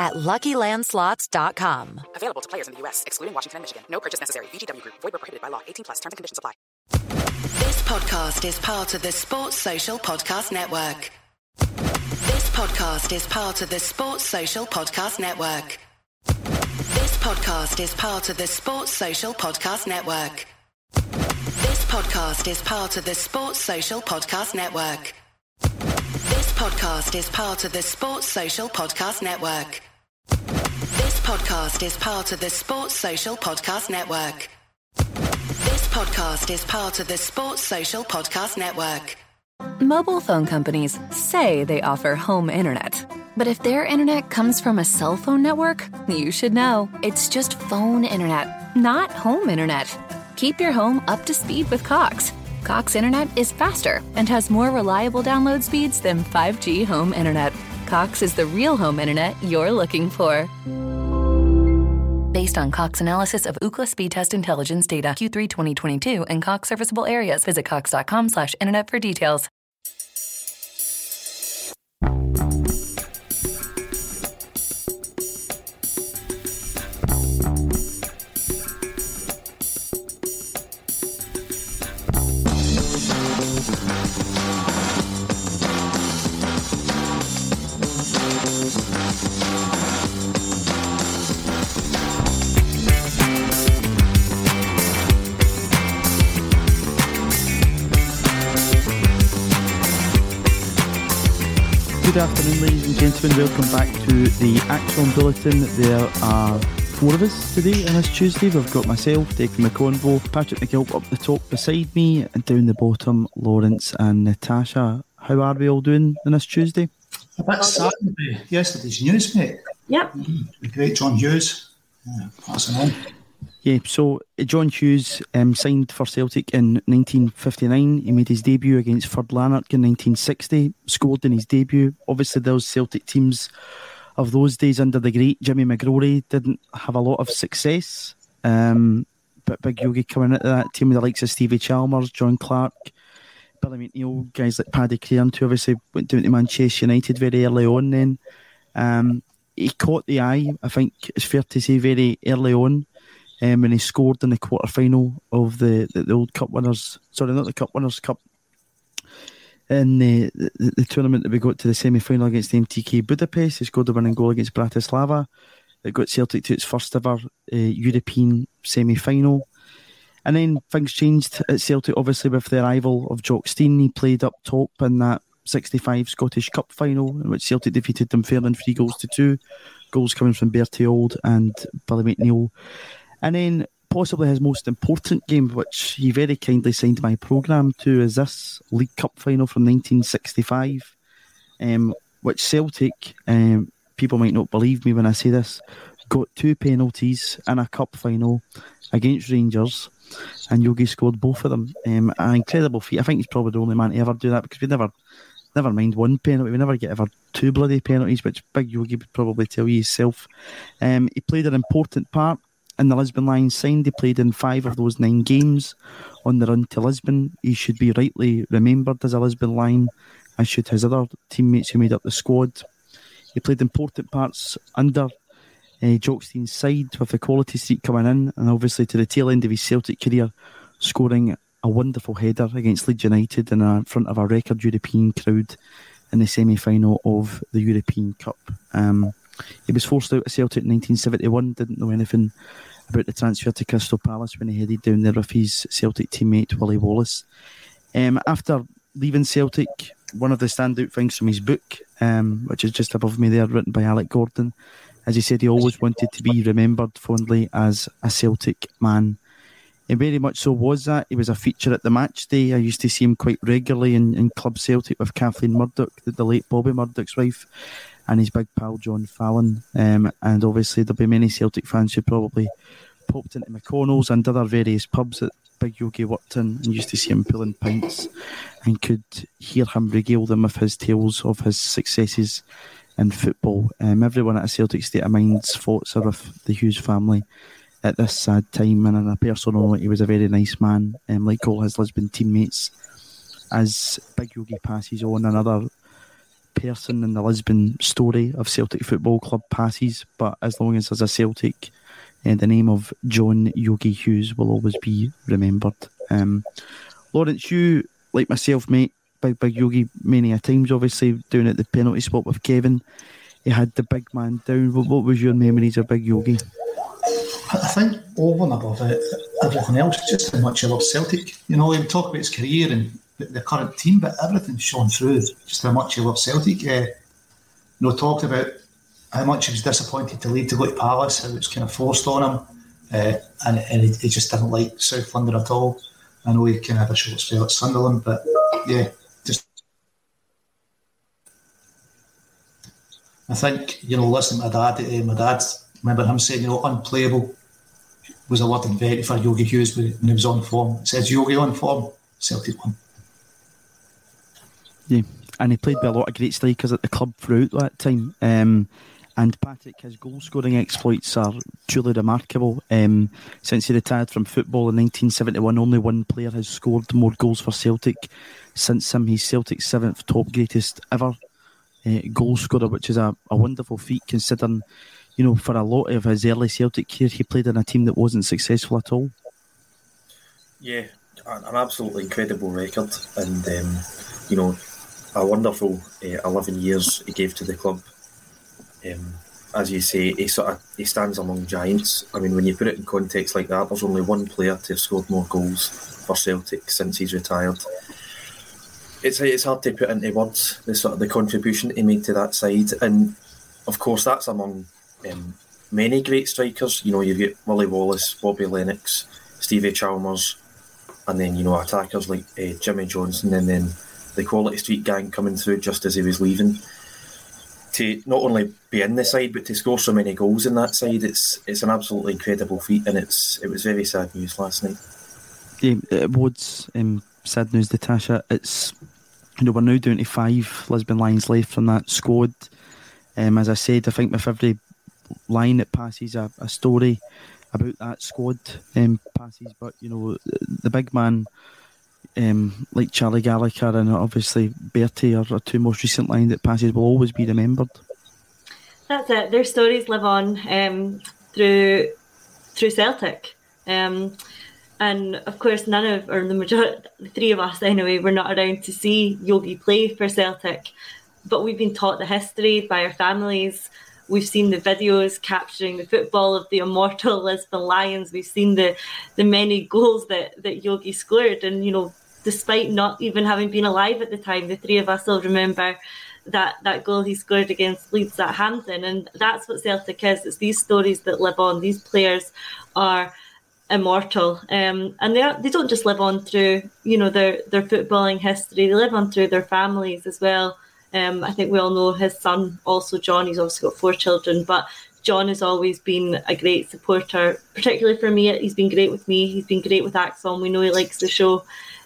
at LuckyLandSlots.com. Available to players in the U.S., excluding Washington and Michigan. No purchase necessary. VGW Group. Void where prohibited by law. 18 plus. Terms and conditions apply. This podcast is part of the Sports Social Podcast Network. This podcast is part of the Sports Social Podcast Network. This podcast is part of the Sports Social Podcast Network. This podcast is part of the Sports Social Podcast Network. This podcast is part of the Sports Social Podcast Network. This podcast is part of the Sports Social Podcast Network. This podcast is part of the Sports Social Podcast Network. Mobile phone companies say they offer home internet. But if their internet comes from a cell phone network, you should know. It's just phone internet, not home internet. Keep your home up to speed with Cox. Cox internet is faster and has more reliable download speeds than 5G home internet. Cox is the real home internet you're looking for. Based on Cox analysis of Ookla speed test intelligence data Q3 2022 and Cox serviceable areas, visit cox.com slash internet for details. Good afternoon, ladies and gentlemen. Welcome back to the ACSOM Bulletin. There are four of us today on this Tuesday. We've got myself, Declan McConville, Patrick McGilp up the top beside me, and down the bottom, Lawrence and Natasha. How are we all doing on this Tuesday? A bit sad yesterday's news, mate. Yep. The great John Hughes. Yeah, passing on. Yeah, so uh, John Hughes um, signed for Celtic in 1959. He made his debut against Third Lanark in 1960, scored in his debut. Obviously, those Celtic teams of those days under the great Jimmy McGrory didn't have a lot of success. Um, but Big Yogi coming into that team with the likes of Stevie Chalmers, John Clark, Billy McNeill, guys like Paddy Crerand, who obviously went down to Manchester United very early on then. Um, he caught the eye, I think it's fair to say, very early on um, when he scored in the quarter final of the, the, the old Cup winners. Sorry, not the Cup winners Cup. In the, the, the tournament that we got to the semi final against the MTK Budapest, he scored the winning goal against Bratislava. It got Celtic to its first ever uh, European semi final. And then things changed at Celtic, obviously, with the arrival of Jock Stein. He played up top in that 65 Scottish Cup final, in which Celtic defeated Dunfermline three goals to two. Goals coming from Bertie Auld and Billy McNeill. And then possibly his most important game, which he very kindly signed my programme to, is this League Cup final from 1965, um, which Celtic, um, people might not believe me when I say this, got two penalties in a cup final against Rangers, and Yogi scored both of them. Um, an incredible feat. I think he's probably the only man to ever do that because we never, never mind one penalty. We never get ever two bloody penalties, which Big Yogi would probably tell you himself. Um, he played an important part and the Lisbon Lions signed. He played in five of those nine games on the run to Lisbon. He should be rightly remembered as a Lisbon Lion, as should his other teammates who made up the squad. He played important parts under uh, Jock Stein's side with the Quality Street coming in, and obviously to the tail end of his Celtic career, scoring a wonderful header against Leeds United in front of a record European crowd in the semi final of the European Cup. Um, he was forced out of Celtic in 1971, didn't know anything about the transfer to Crystal Palace when he headed down there with his Celtic teammate Willie Wallace. Um, after leaving Celtic, one of the standout things from his book, um, which is just above me there, written by Alec Gordon, as he said, he always wanted to be remembered fondly as a Celtic man. And very much so was that. He was a feature at the match day. I used to see him quite regularly in, in Club Celtic with Kathleen Murdoch, the, the late Bobby Murdoch's wife, and his big pal John Fallon. Um, and obviously, there'll be many Celtic fans who probably popped into McConnell's and other various pubs that Big Yogi worked in and used to see him pulling pints and could hear him regale them with his tales of his successes in football. Um, everyone at a Celtic State of Mind's thoughts are with the Hughes family at this sad time, and on a personal he was a very nice man, um, like all his Lisbon teammates. As Big Yogi passes on, another person in the Lisbon story of Celtic Football Club passes, but as long as there's a Celtic, uh, the name of John Yogi Hughes will always be remembered. Um, Lawrence, you, like myself, mate, Big Big Yogi many a times, obviously, doing it the penalty spot with Kevin. He had the big man down. What, what was your memories of Big Yogi? I think over and above it, everything else, just how much he loves Celtic. You know, he talk about his career and the current team, but everything's shown through just how much he loves Celtic. Uh, you know, talked about how much he was disappointed to leave to go to Palace, how it was kind of forced on him, uh, and, and he, he, just didn't like South London at all. I know he kind of had a short spell at Sunderland, but yeah, just. I think, you know, listening to my dad, uh, my dad, remember him saying, you know, unplayable was a word invented for Yogi Hughes when he was on form. It says Yogi on form, Celtic won. Yeah, and he played with a lot of great strikers at the club throughout that time. Um, and Patrick, his goal scoring exploits are truly remarkable. Um, since he retired from football in 1971, only one player has scored more goals for Celtic since him. He's Celtic's seventh top greatest ever uh, goal scorer, which is a, a wonderful feat considering you know, for a lot of his early Celtic career, he played in a team that wasn't successful at all. Yeah, an absolutely incredible record, and um, you know, a wonderful uh, eleven years he gave to the club. Um, as you say, he sort of he stands among giants. I mean, when you put it in context like that, there's only one player to have scored more goals for Celtic since he's retired. It's it's hard to put into words the sort of the contribution he made to that side, and of course that's among um, many great strikers. You know, you've got Willie Wallace, Bobby Lennox, Stevie Chalmers, and then you know attackers like uh, Jimmy Johnstone, and then the Quality Street gang coming through just as he was leaving. To not only be in the side, but to score so many goals in that side, it's it's an absolutely incredible feat, and it's it was very sad news last night. Yeah, it was um, sad news, Natasha. It's you know we're now down to five Lisbon Lions left from that squad. Um, as I said, I think with every line that passes a, a story about that squad um, passes. But you know, the big man um, like Charlie Gallagher and obviously Bertie are, are two most recent lines that passes will always be remembered. That's it. Their stories live on um, through through Celtic. Um, and of course, none of, or the majority, the three of us anyway, were not around to see Yogi play for Celtic. But we've been taught the history by our families We've seen the videos capturing the football of the immortal Lisbon Lions. We've seen the the many goals that that Yogi scored, and you know, despite not even having been alive at the time, the three of us will remember that that goal he scored against Leeds at Hampden, and that's what Celtic is. It's these stories that live on. These players are immortal, um, and they are, they don't just live on through you know their their footballing history. They live on through their families as well. Um, I think we all know his son, also John. He's also got four children, but John has always been a great supporter, particularly for me. He's been great with me. He's been great with ACSOM. We know he likes the show.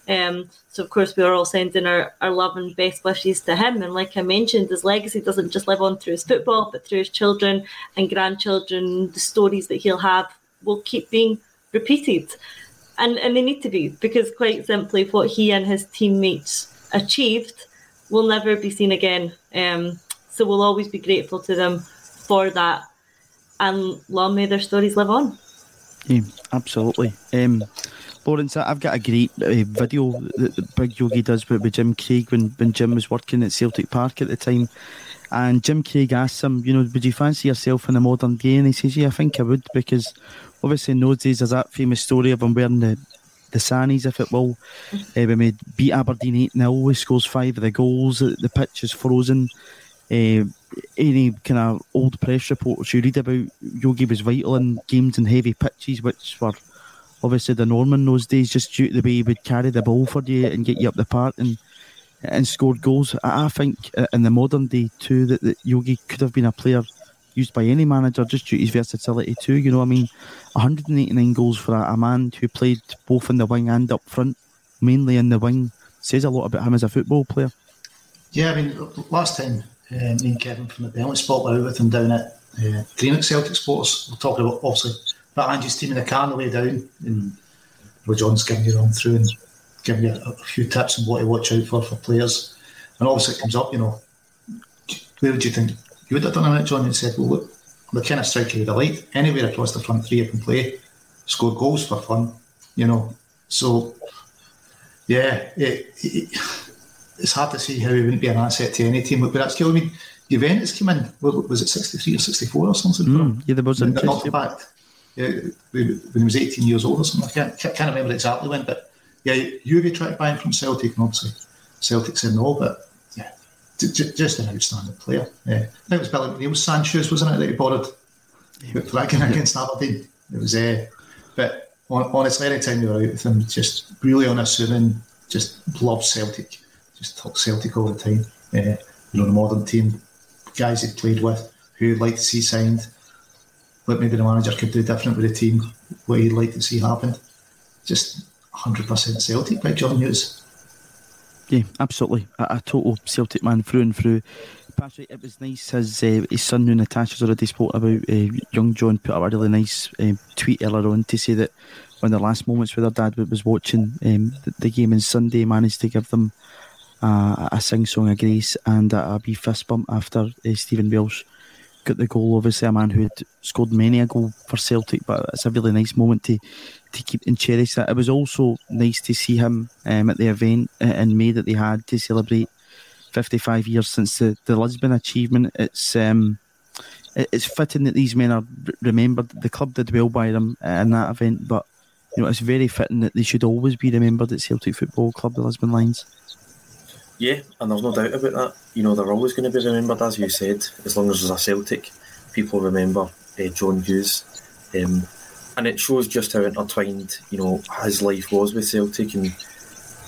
Um, so, of course, we are all sending our, our love and best wishes to him. And like I mentioned, his legacy doesn't just live on through his football, but through his children and grandchildren, the stories that he'll have will keep being repeated. And, and they need to be because quite simply what he and his teammates achieved will never be seen again. Um, so we'll always be grateful to them for that. And long may their stories live on. Yeah, absolutely. Um, Lawrence, I've got a great uh, video that, Big Yogi does with, with Jim Craig when, when Jim was working at Celtic Park at the time. And Jim Craig asks him, you know, would you fancy yourself in a modern day? And he says, yeah, I think I would, because obviously in those days there's that famous story of him wearing the, the Sannies, if it will. Uh, when we beat Aberdeen 8 0, he scores five of the goals, the pitch is frozen. Uh, any kind of old press reports you read about, Yogi was vital in games in heavy pitches, which were obviously the norm in those days, just due to the way he would carry the ball for you and get you up the park and and scored goals. I think in the modern day too that, that Yogi could have been a player used by any manager just due to his versatility too. You know, I mean, 189 goals for a, a man who played both in the wing and up front, mainly in the wing, says a lot about him as a football player. Yeah, I mean, last time uh, me and Kevin from the Belmont spot were with him down at uh, Greenock Celtic Sports. We're talking about obviously that Angie's team in the car on the way down, and Roy John's giving you run through and giving you a, a, few tips on what to watch out for for players. And obviously it comes up, you know, where would you think you would have done it, John? And said, well, look, the kind of striker you'd have liked. Anywhere across the front three you can play, score goals for fun, you know. So, yeah, it, it, it's hard to see how he wouldn't be an asset to any team. But that's killing me. Juventus came in, was it 63 or 64 or something? Mm, yeah, there was a knocked back. Yeah, when he was 18 years old or something. I can't, can't remember exactly when, but yeah, Juve tried to buy him from Celtic, and obviously Celtic said no, but yeah, just an outstanding player. Yeah. I think it was Billy McNeill Sanchez, wasn't it, that he borrowed yeah. for that game against Aberdeen? It was, uh, but honestly, any time you were out with him, just really unassuming, just loved Celtic, just talk Celtic all the time. Uh, you know, the modern team, guys he played with, who he'd like to see signed, what maybe the manager could do different with the team, what he'd like to see happen. Just 100% Celtic by John Hughes. Yeah, absolutely. A, a, total Celtic man through and through. Patrick, it was nice. His uh, his son, who Natasha's already spoke about, uh, young John put up a really nice uh, tweet earlier on to say that when the last moments with their dad was watching um, the, the, game on Sunday, managed to give them uh, a sing song of grace and a, a wee fist bump after uh, Stephen Welsh got the goal. Obviously, a man who had scored many a goal for Celtic, but it's a really nice moment to to keep and cherish that. It was also nice to see him um, at the event uh, in May that they had to celebrate 55 years since the, the Lisbon achievement. It's um, it's fitting that these men are remembered. The club did well by them uh, in that event, but you know it's very fitting that they should always be remembered at Celtic Football Club, the Lisbon Lions. Yeah, and there's no doubt about that. You know, they're always going to be remembered, as you said, as long as there's a Celtic. People remember uh, John Hughes. Um, and it shows just how intertwined, you know, his life was with Celtic and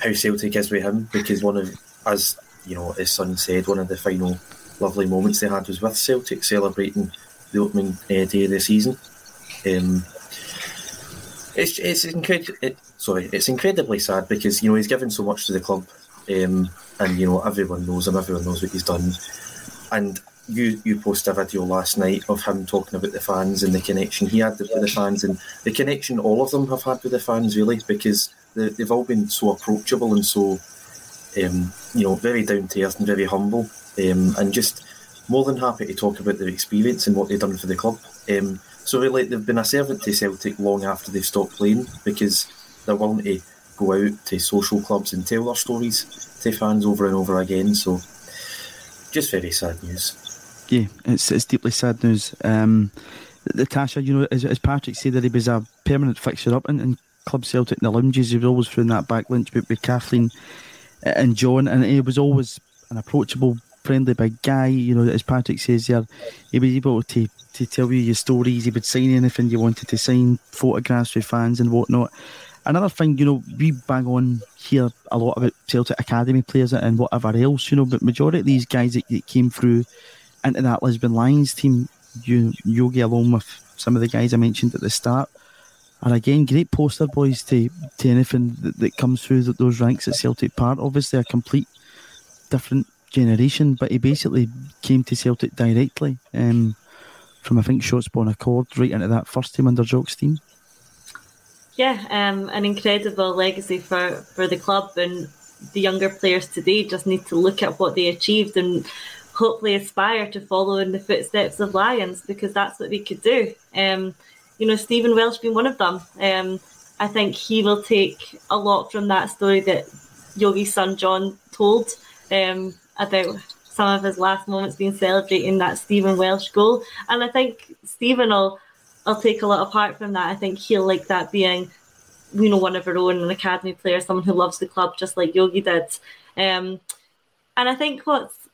how Celtic is with him. Because one of, as you know, his son said, one of the final lovely moments they had was with Celtic, celebrating the opening uh, day of the season. Um, it's it's incredible. It, sorry, it's incredibly sad because you know he's given so much to the club. Um, and you know everyone knows him, everyone knows what he's done. And you you posted a video last night of him talking about the fans and the connection he had with the fans, and the connection all of them have had with the fans, really, because they, have all been so approachable and so, um, you know, very down to earth and very humble, um, and just more than happy to talk about their experience and what they've done for the club. Um, so really, they've been a servant to Celtic long after they've stopped playing because they're willing to go out to social clubs and tell their stories to fans over and over again. So, just very sad news. Yeah, it's it's deeply sad news. Um, Natasha, you know, as, as Patrick said, that he was a permanent fixture up in, in Club Celtic in the lounges. He was always through that back lunch with, with Kathleen and John, and he was always an approachable, friendly big guy. You know, as Patrick says there, he was able to to tell you your stories. He would sign anything you wanted to sign, photographs with fans and whatnot another thing, you know, we bang on here a lot about Celtic Academy players and whatever else, you know, but majority of these guys that, that came through into that Lisbon Lions team, you, Yogi along with some of the guys I mentioned at the start, are again great poster boys to, to anything that, that comes through those ranks at Celtic Park. Obviously, a complete different generation, but he basically came to Celtic directly. Um, from I think Shotts Bon Accord right into that first team under Jock Stein. Yeah, um, an incredible legacy for, for the club and the younger players today just need to look at what they achieved and hopefully aspire to follow in the footsteps of Lions because that's what they could do. Um, you know, Stephen Welsh being one of them. Um, I think he will take a lot from that story that Yogi's son John told um, about some of his last moments being celebrating that Stephen Welsh goal. And I think Stephen will, will take a lot apart from that. I think he'll like that being, you know, one of our own, an academy player, someone who loves the club just like Yogi did. Um, and I think what's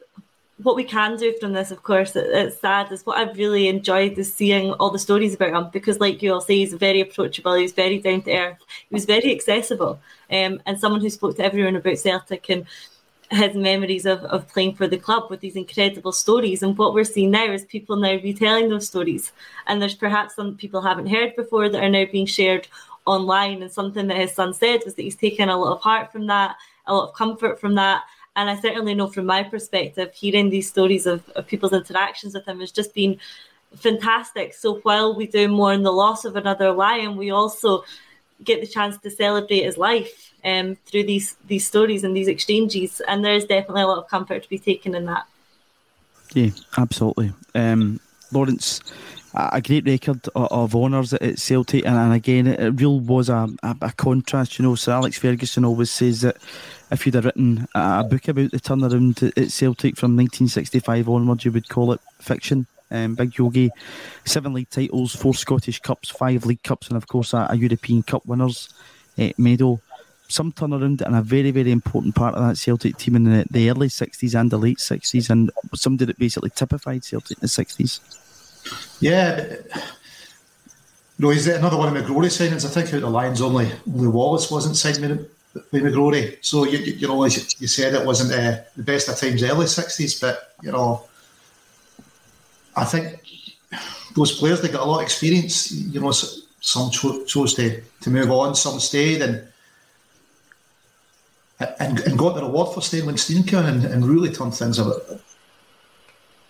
what we can do from this, of course, it, it's sad, is what I've really enjoyed is seeing all the stories about him because, like you all say, he's very approachable, he's very down to earth, he was very accessible, um, and someone who spoke to everyone about Celtic and his memories of, of playing for the club with these incredible stories. And what we're seeing now is people now retelling those stories. And there's perhaps some people haven't heard before that are now being shared online. And something that his son said was that he's taken a lot of heart from that, a lot of comfort from that. And I certainly know from my perspective, hearing these stories of, of people's interactions with him has just been fantastic. So while we do mourn the loss of another lion, we also get the chance to celebrate his life um, through these these stories and these exchanges. And there's definitely a lot of comfort to be taken in that. Yeah, absolutely. Um, Lawrence, a great record of honours at Celtic, and, and again, it really was a, a, a, contrast. You know, Sir Alex Ferguson always says that if you'd have written a book about the turnaround at Celtic from 1965 onwards, you would call it fiction. Um, Big Yogi, seven league titles, four Scottish Cups, five League Cups, and of course a, a European Cup winners uh, medal. Some turnaround and a very, very important part of that Celtic team in the, the early 60s and the late 60s, and somebody that basically typified Celtic in the 60s. Yeah, no, he's another one of McGrory signings. I think out the Lions only only Wallace wasn't signed with McGrory. So you, you, know, as you said, it wasn't uh, the best of times, early sixties, but you know, I think those players they got a lot of experience. You know, some cho- chose to, to move on, some stayed, and and, and got the reward for staying with Steenke and, and really turned things about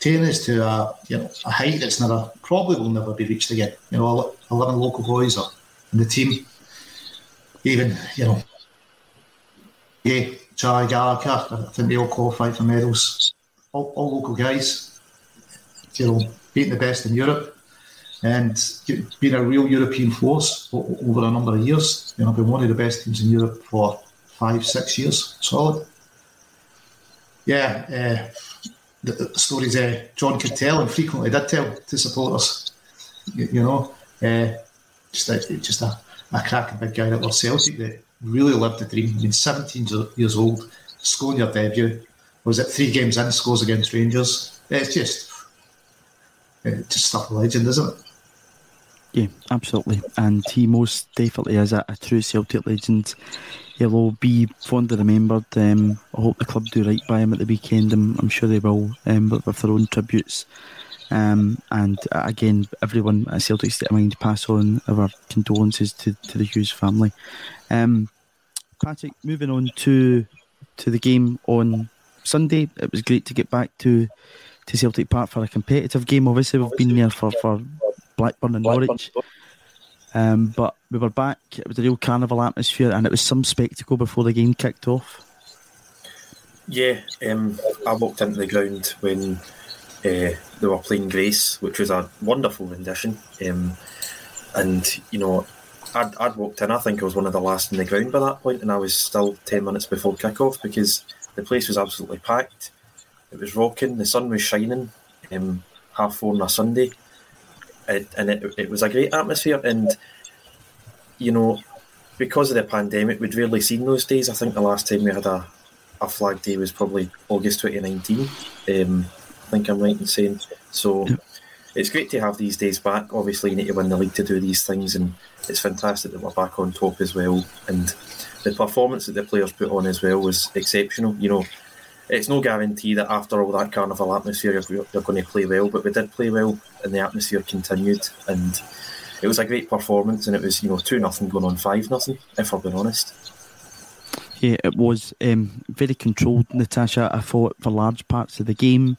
us to a you know a height that's never probably will never be reached again. You know, eleven local boys are in the team. Even you know, yeah, Charlie Gallagher. I think they all qualified for medals. All, all local guys. You know, beating the best in Europe and being a real European force over a number of years. You know, been one of the best teams in Europe for five, six years, solid. Yeah, uh, the, the stories uh, John could tell and frequently did tell to supporters. You, you know, uh, just a, just a, a cracking big guy that was Celtic that really lived the dream. I mean, 17 years old, scoring your debut. Was it three games in, scores against Rangers? It's just, it's just stuff of legend, isn't it? Yeah, absolutely. And he most definitely is a, a true Celtic legend he'll be fondly remembered. Um, I hope the club do right by him at the weekend. I'm, I'm sure they will, um, with, with their own tributes. Um, and uh, again, everyone at Celtic State of Mind pass on our condolences to, to the Hughes family. Um, Patrick, moving on to to the game on Sunday, it was great to get back to to Celtic Park for a competitive game. Obviously, we've been there for, for Blackburn and Norwich. Um, but we were back. It was a real carnival atmosphere, and it was some spectacle before the game kicked off. Yeah, um, I walked into the ground when uh, they were playing Grace, which was a wonderful rendition. Um, and you know, I'd, I'd walked in. I think I was one of the last in the ground by that point, and I was still ten minutes before kick-off because the place was absolutely packed. It was rocking. The sun was shining. Um, half four on a Sunday, it, and it, it was a great atmosphere. And you know, because of the pandemic, we'd rarely seen those days. I think the last time we had a, a flag day was probably August 2019. Um, I think I'm right in saying so. It's great to have these days back. Obviously, you need to win the league to do these things, and it's fantastic that we're back on top as well. And the performance that the players put on as well was exceptional. You know, it's no guarantee that after all that carnival atmosphere you're, you're going to play well, but we did play well, and the atmosphere continued, and it was a great performance, and it was you know two nothing going on five nothing. If I've been honest. Yeah, it was um, very controlled, Natasha. I thought for large parts of the game.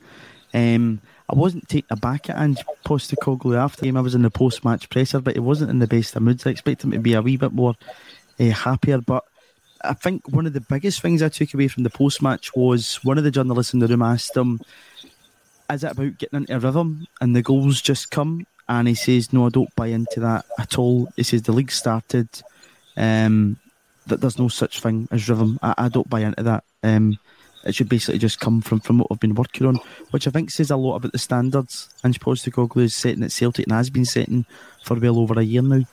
Um, I wasn't taken aback at Ange Postecoglou after the game. I was in the post-match presser, but he wasn't in the best of moods. I expect him to be a wee bit more uh, happier. But I think one of the biggest things I took away from the post-match was one of the journalists in the room asked him, "Is it about getting into a rhythm?" And the goals just come, and he says, "No, I don't buy into that at all." He says the league started. Um, that there's no such thing as rhythm. I, I don't buy into that. Um, it should basically just come from, from what I've been working on, which I think says a lot about the standards Ange Postecoglou is setting at Celtic and has been setting for well over a year now.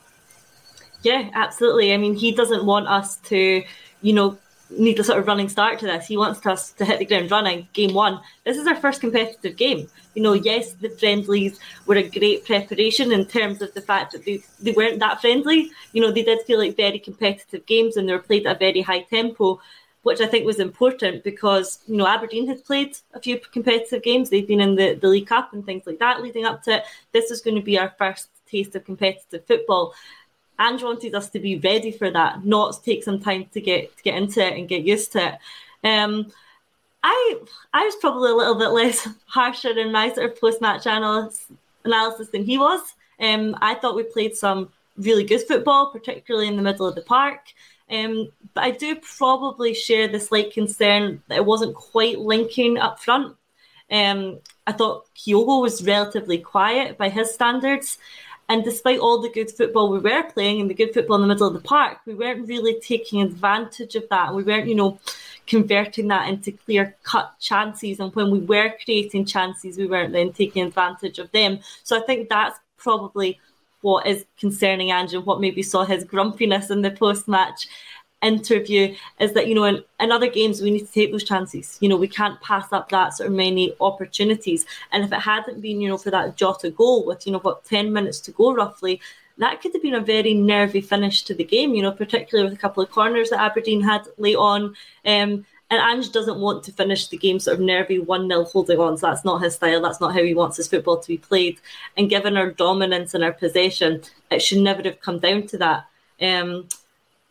Yeah, absolutely. I mean, he doesn't want us to, you know, need a sort of running start to this. He wants us to hit the ground running. Game one. This is our first competitive game. You know, yes, the friendlies were a great preparation in terms of the fact that they, they weren't that friendly. You know, they did feel like very competitive games and they were played at a very high tempo which I think was important because you know Aberdeen had played a few competitive games. They've been in the, the League Cup and things like that leading up to it. This is going to be our first taste of competitive football. Ange wanted us to be ready for that, not take some time to get to get into it and get used to it. Um, I I was probably a little bit less harsher in my sort of post match analysis analysis than he was. Um, I thought we played some really good football, particularly in the middle of the park. Um, but I do probably share the slight concern that it wasn't quite linking up front. Um, I thought Kyogo was relatively quiet by his standards. And despite all the good football we were playing and the good football in the middle of the park, we weren't really taking advantage of that. We weren't, you know, converting that into clear cut chances. And when we were creating chances, we weren't then taking advantage of them. So I think that's probably what is concerning Andrew, what maybe saw his grumpiness in the post match interview is that you know in, in other games we need to take those chances you know we can't pass up that sort of many opportunities and if it hadn't been you know for that Jota goal with you know what 10 minutes to go roughly that could have been a very nervy finish to the game you know particularly with a couple of corners that Aberdeen had late on um, and Ange doesn't want to finish the game sort of nervy 1 0 holding on. So that's not his style. That's not how he wants his football to be played. And given our dominance and our possession, it should never have come down to that. Um,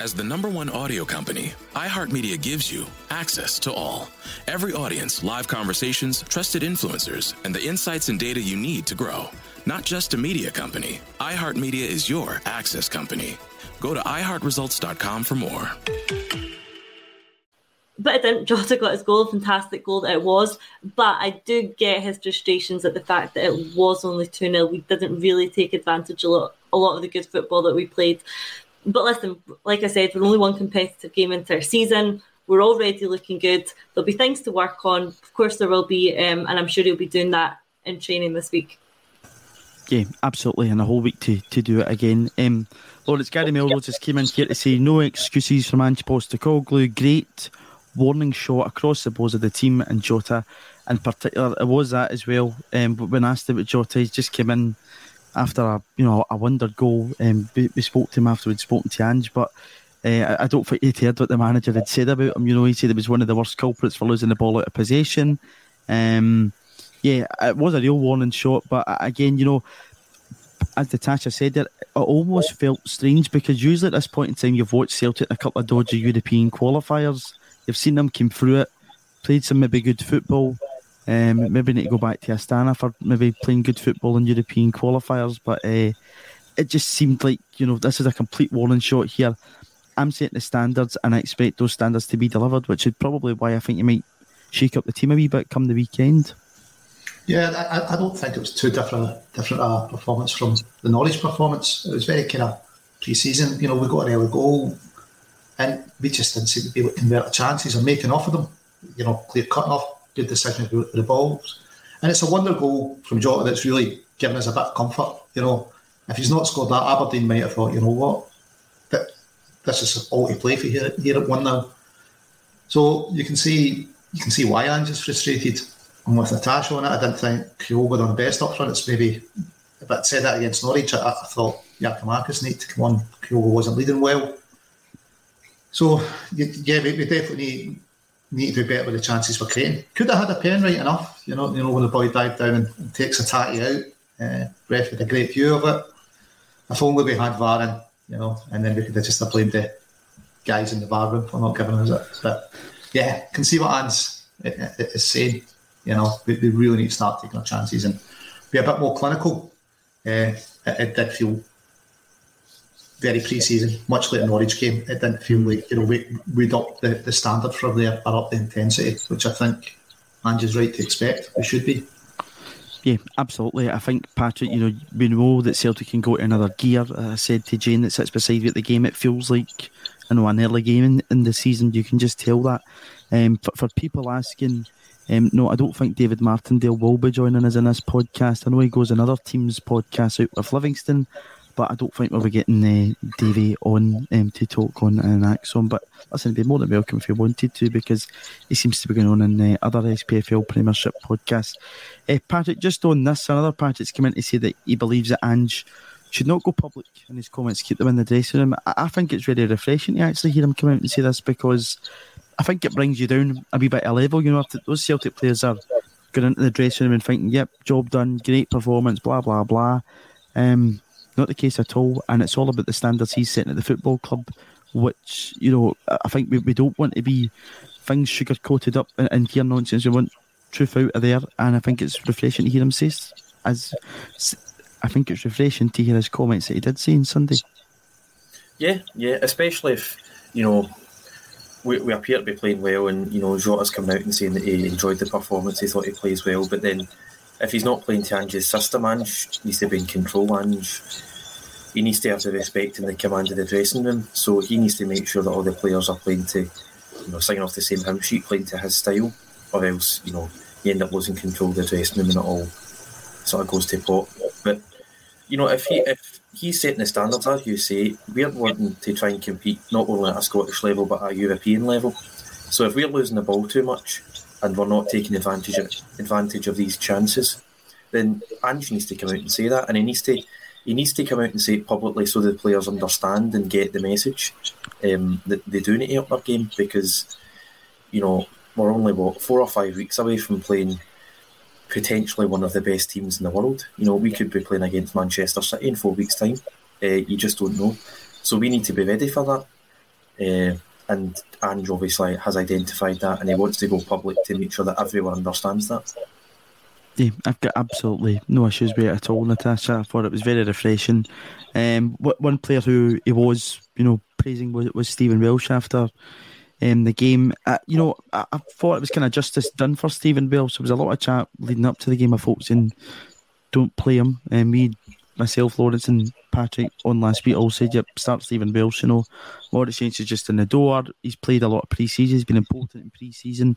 As the number one audio company, iHeartMedia gives you access to all. Every audience, live conversations, trusted influencers, and the insights and data you need to grow. Not just a media company, iHeartMedia is your access company. Go to iHeartResults.com for more. But. Jota got his goal, fantastic goal that it was. But I do get his frustrations at the fact that it was only 2 0. We didn't really take advantage a lot, a lot of the good football that we played but listen, like I said, we're only one competitive game into our season. We're already looking good. There'll be things to work on. Of course, there will be, um, and I'm sure he'll be doing that in training this week. Yeah, absolutely, and a whole week to, to do it again. Um, Lawrence Gary Melrose just came in here to say no excuses from Ange Postecoglou. Great warning shot across the bows of the team and Jota in particular. It was that as well. Um, but when asked about Jota, he just came in after a you know a wonder goal. Um, we, we spoke to him after we'd spoken to Ange, but uh, I, don't think he'd heard what the manager had said about him. You know, he said it was one of the worst culprits for losing the ball out of possession. Um, yeah, it was a real warning shot, but uh, again, you know, as Natasha said, it, it almost felt strange because usually at this point in time, you've watched Celtic in a couple of dodgy European qualifiers. You've seen them come through it, played some maybe good football, Um, maybe need to go back to Astana for maybe playing good football in European qualifiers, but uh, it just seemed like you know this is a complete warning shot here. I'm setting the standards, and I expect those standards to be delivered, which is probably why I think you might shake up the team a wee bit come the weekend. Yeah, I, I don't think it was too different different uh, performance from the Norwich performance. It was very kind of pre-season. You know, we got an early goal, and we just didn't seem to be able to convert the chances or making off of them. You know, clear cut off, good decision with the balls, and it's a wonder goal from Jota that's really given us a bit of comfort. You know, if he's not scored that, Aberdeen might have thought, you know what, that this is all to play for here, here at one now. So you can see you can see why Ange is frustrated. And with Natasha on it, I didn't think Kyogo done the best up front. It's maybe, but said that against Norwich, I, I thought Giakoumakis needed to come on. Kyogo wasn't leading well. So, yeah, we definitely need, to do better with the chances we're creating. Could have had a pen right enough, you know, you know when the boy dived down and, and takes a tatty out. Uh, ref had a great view of it. If only we had VAR you know, and then we could have just blamed the guys in the VAR room for not giving us it. But yeah, can see what Ange's is saying. You know, we, we really need to start taking our chances and be a bit more clinical. Uh, it, it, did feel very pre-season, much like Norwich game. It didn't feel like you know we we'd up the, the standard for there or up the intensity, which I think Ange's right to expect. We should be. Yeah, absolutely. I think Patrick, you know, we know that Celtic can go to another gear. I said to Jane that sits beside me at the game, it feels like you know an early game in, in the season. You can just tell that. Um, for, for people asking, um, no, I don't think David Martindale will be joining us in this podcast. I know he goes another team's podcast out with Livingston, but I don't think we'll be getting uh, Davey on um, to talk on an ACSOM. But listen, he'd be more than welcome if he wanted to because he seems to be going on in uh, other SPFL Premiership podcasts. Uh, Patrick, just on this, another Patrick's come in to say that he believes that Ange should not go public in his comments, keep them in the dressing room. I, I think it's really refreshing to actually hear him come out and say this because I think it brings you down a wee bit of a level. You know, if those Celtic players are going into the dressing room and thinking, "Yep, job done, great performance," blah blah blah. Um, not the case at all, and it's all about the standards he's setting at the football club, which you know I think we, we don't want to be things sugar coated up and, and hear nonsense. We want truth out of there, and I think it's refreshing to hear him say as I think it's refreshing to hear his comments that he did say on Sunday. Yeah, yeah, especially if you know we, we appear to be playing well, and you know Jota's coming out and saying that he enjoyed the performance, he thought he plays well, but then if he's not playing to Ange's system, Ange needs to be in control. Ange he needs to have the respect and the command of the dressing room, so he needs to make sure that all the players are playing to, you know, signing off the same hymn sheet, playing to his style, or else you know you end up losing control of the dressing room and it all sort of goes to pot. But you know, if he if he's setting the standards, as you say, we're wanting to try and compete not only at a Scottish level but at a European level. So if we're losing the ball too much and we're not taking advantage of advantage of these chances, then Ange needs to come out and say that, and he needs to he needs to come out and say it publicly so the players understand and get the message um, that they do need to up their game because you know we're only what four or five weeks away from playing potentially one of the best teams in the world. You know, we could be playing against Manchester City in four weeks' time. Uh, you just don't know. So we need to be ready for that. Uh, and Ange obviously has identified that and he wants to go public to make sure that everyone understands that. Yeah, I've got absolutely no issues with it at all, Natasha. I thought it was very refreshing. Um, one player who he was, you know, praising was, was Stephen Welsh after um, the game. Uh, you know, I, I, thought it was kind of justice done for Stephen Welsh. There was a lot of chat leading up to the game of folks saying, don't play him. And um, me, myself, Lawrence, and Patrick on last week all said, yep, start Stephen Welsh. You know, Lawrence Saints is just in the door. He's played a lot of pre season, he's been important in pre season.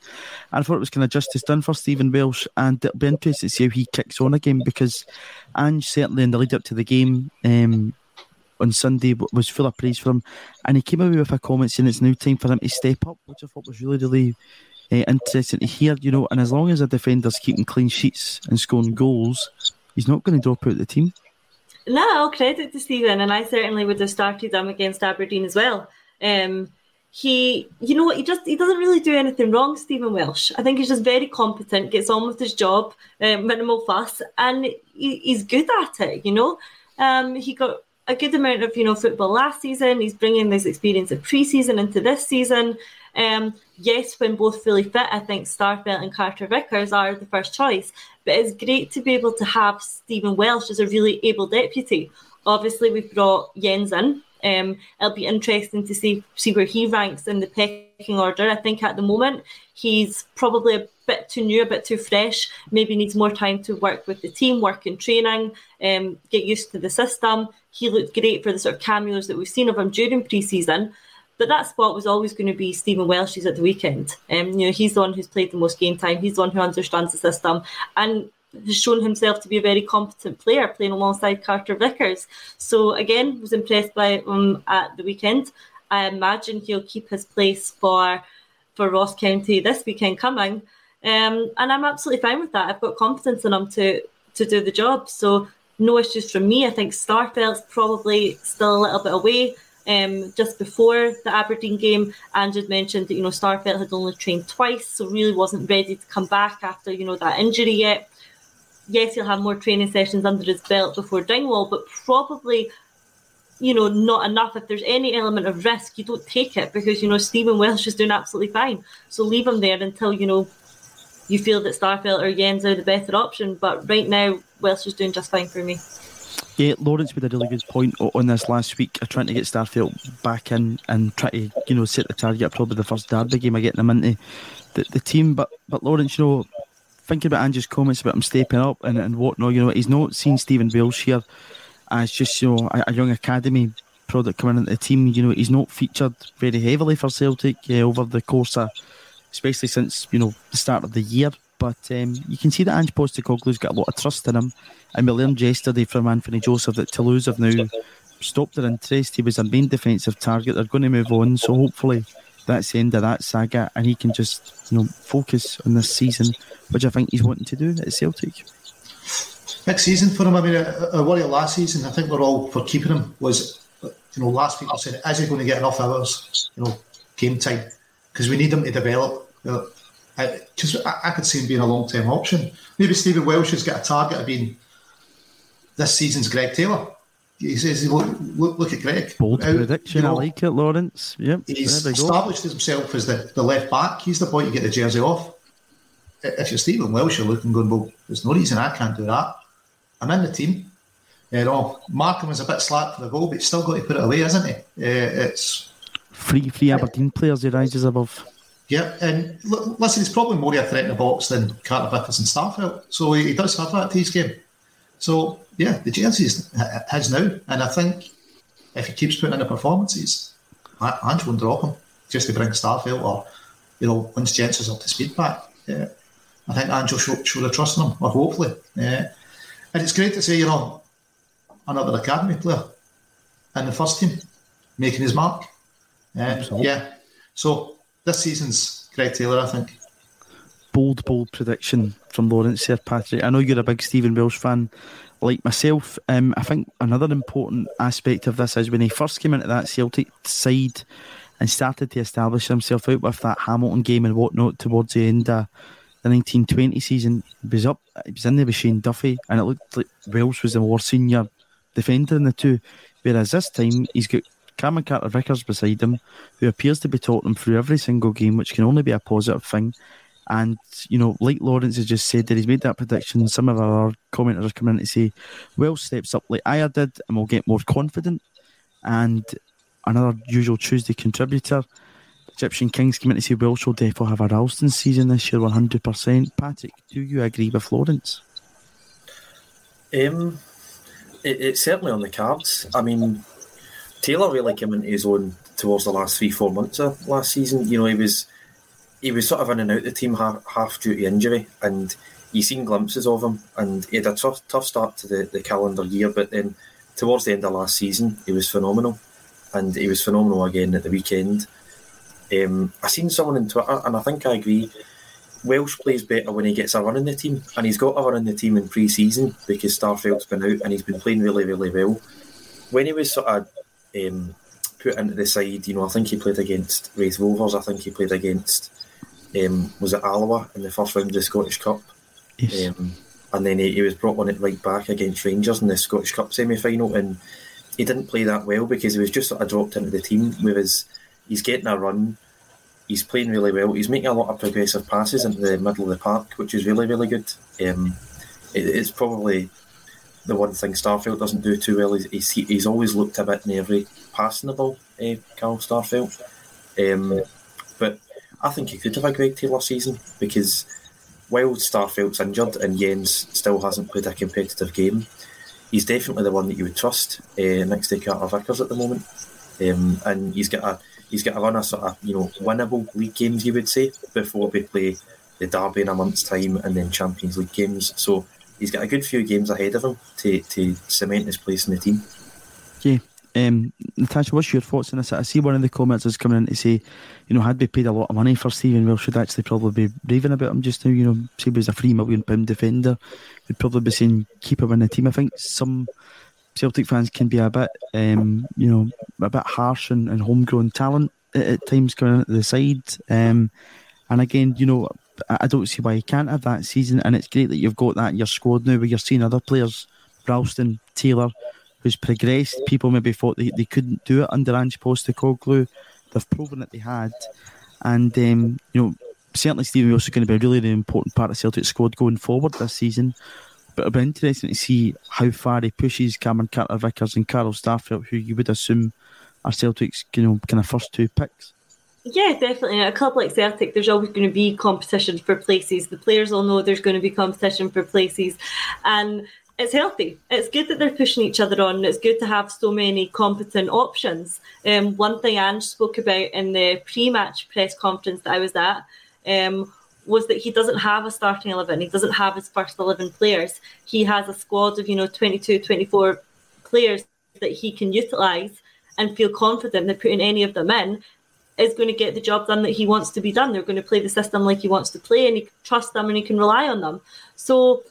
I thought it was kind of justice done for Stephen Welsh, and it'll be interesting to see how he kicks on again because Ange certainly in the lead up to the game. Um, on Sunday was full of praise for him, and he came away with a comment saying it's now time for him to step up, which I thought was really, really uh, interesting to hear. You know, and as long as a defender's keeping clean sheets and scoring goals, he's not going to drop out the team. No, credit to Stephen, and I certainly would have started him against Aberdeen as well. Um, he, you know what, he just he doesn't really do anything wrong, Stephen Welsh. I think he's just very competent, gets on with his job, uh, minimal fuss, and he, he's good at it. You know, um, he got a good amount of you know football last season. He's bringing this experience of pre-season into this season. Um, yes, when both fully fit, I think Starfelt and Carter Vickers are the first choice. But it's great to be able to have Stephen Welsh as a really able deputy. Obviously, we've brought Jenz in. Um, it'll be interesting to see see where he ranks in the pecking order. I think at the moment he's probably a bit too new, a bit too fresh. Maybe needs more time to work with the team, work in training, um, get used to the system. He looked great for the sort of cameos that we've seen of him during pre-season. But that spot was always going to be Stephen Welsh's at the weekend. Um, you know, he's the one who's played the most game time. He's the one who understands the system and has shown himself to be a very competent player, playing alongside Carter Vickers. So again, was impressed by him at the weekend. I imagine he'll keep his place for for Ross County this weekend coming. Um, and I'm absolutely fine with that. I've got confidence in him to to do the job. So no issues from me. I think Starfelt's probably still a little bit away. Um, just before the Aberdeen game, Andrew mentioned that you know Starfelt had only trained twice, so really wasn't ready to come back after you know that injury yet. Yes, he'll have more training sessions under his belt before Dingwall, but probably you know not enough. If there's any element of risk, you don't take it because you know Stephen Welsh is doing absolutely fine. So leave him there until you know you feel that Starfelt or Jenz are the better option. But right now, Welsh is doing just fine for me. Yeah, Lawrence made a really good point on this last week, trying to get Starfelt back in and try to, you know, set the target. Probably the first derby game of getting them into the, the team. But but Lawrence, you know, thinking about Andrew's comments about him stepping up and, and whatnot, you know, he's not seen Stephen Welsh here as just, you know, a, a young academy product coming into the team. You know, he's not featured very heavily for Celtic uh, over the course of especially since you know the start of the year. But um, you can see that Ange Postecoglou's got a lot of trust in him, and we learned yesterday from Anthony Joseph that Toulouse have now stopped their interest. He was a main defensive target. They're going to move on, so hopefully that's the end of that saga, and he can just you know focus on this season, which I think he's wanting to do at Celtic. Next season for him, I mean, a, worry last season, I think we're all for keeping him was, you know, last people said, is he going to get enough hours, you know, game time? Because we need him to develop. Because I, I, could see him being a long term option. Maybe Stephen Welsh has got a target of being this season's Greg Taylor. He says, look, look, look at Greg. Bold Out, prediction. You know, I like it, Lawrence. Yep. He's established himself as the, the left back. He's the boy to get the jersey off. If you're Stephen Welsh, you're looking going, well, there's no reason I can't do that. I'm in the team. You know, Markham was a bit slack for the goal, but he's still got to put it away, isn't he? Uh, it's free, free Aberdeen players he rises above. Yeah, and listen, he's probably more a threat in the box than Carter Vickers and Starfelt, so he, he does have that to his game. So yeah, the jersey's his now, and I think if he keeps putting in the performances, Ange won't drop him just to bring Starfelt or you know once Jensen is up to speed back. Yeah, I think Ange will show, show the trust in him, or hopefully. Yeah. And it's great to see you know another academy player in the first team making his mark. Uh, yeah, so this season's Greg Taylor, I think. Bold, bold prediction from Lawrence here, Patrick. I know you're a big Stephen Welsh fan, like myself. Um, I think another important aspect of this is when he first came into that Celtic side and started to establish himself out with that Hamilton game and whatnot towards the end of the 1920 season. He was up, he was in there with Shane Duffy, and it looked like Welsh was the more senior defender in the two. Whereas this time he's got Cameron Carter Vickers beside him, who appears to be talking through every single game, which can only be a positive thing. And, you know, like Lawrence has just said that he's made that prediction. Some of our commenters are coming in to say, well, steps up like I did and we'll get more confident. And another usual Tuesday contributor, Egyptian Kings, came in to say will definitely have a Ralston season this year, 100%. Patrick, do you agree with Lawrence? Um, it, it's certainly on the cards. I mean, Taylor really came into his own towards the last three, four months of last season. You know, he was he was sort of in and out the team half, half due to injury, and you seen glimpses of him. And he had a tough, tough start to the, the calendar year, but then towards the end of last season, he was phenomenal, and he was phenomenal again at the weekend. Um, I seen someone on Twitter, and I think I agree. Welsh plays better when he gets a run in the team, and he's got a run in the team in pre-season because Starfelt's been out and he's been playing really, really well. When he was sort of um, put into the side. You know, I think he played against Raith Rovers. I think he played against um, was it Alloa in the first round of the Scottish Cup. Yes. Um, and then he, he, was brought on it right back against Rangers in the Scottish Cup semi final, and he didn't play that well because he was just sort of dropped into the team with his. He's getting a run, he's playing really well. He's making a lot of progressive passes into the middle of the park, which is really, really good. Um, it, it's probably the one thing Starfelt doesn't do too well. He's, he's, he's always looked a bit nervy passing the ball, uh, Carl Starfelt. Um, but I think he could have a Greg Taylor season because while Starfelt's injured and Jenz still hasn't played a competitive game, he's definitely the one that you would trust uh, next to Carter Vickers at the moment. Um, and he's got a he's got a run of sort of you know winnable league games, you would say, before we play the derby in a month's time and then Champions League games. So he's got a good few games ahead of him to, to cement his place in the team. Yeah. Um, Natasha, what's your thoughts on this? I see one of the comments is coming in to say, you know, had we paid a lot of money for Stephen Welsh, should actually probably be raving about him just now. You know, say he was a three million pound defender, we'd probably be saying keep him in the team. I think some Celtic fans can be a bit, um, you know, a bit harsh and, and homegrown talent at, at, times coming into the side. Um, and again, you know, I, don't see why you can't have that season. And it's great that you've got that in your squad now, where you're seeing other players, Ralston, Taylor, who's progressed. People maybe thought they, they couldn't do it under Ange Postecoglou. They've proven that they had, and um, you know, certainly Stephen Wilson going to be a really, really important part of Celtic squad going forward this season. But it'll be interesting to see how far he pushes Cameron Carter Vickers and Carl Starfelt, who you would assume are Celtic's you know kind of first two picks. Yeah, definitely. At a club like Celtic, there's always going to be competition for places. The players all know there's going to be competition for places, and it's healthy. It's good that they're pushing each other on. It's good to have so many competent options. Um, one thing Ange spoke about in the pre-match press conference that I was at um, was that he doesn't have a starting 11. He doesn't have his first 11 players. He has a squad of, you know, 22, 24 players that he can utilise and feel confident that putting any of them in is going to get the job done that he wants to be done. They're going to play the system like he wants to play and he trusts them and he can rely on them. So,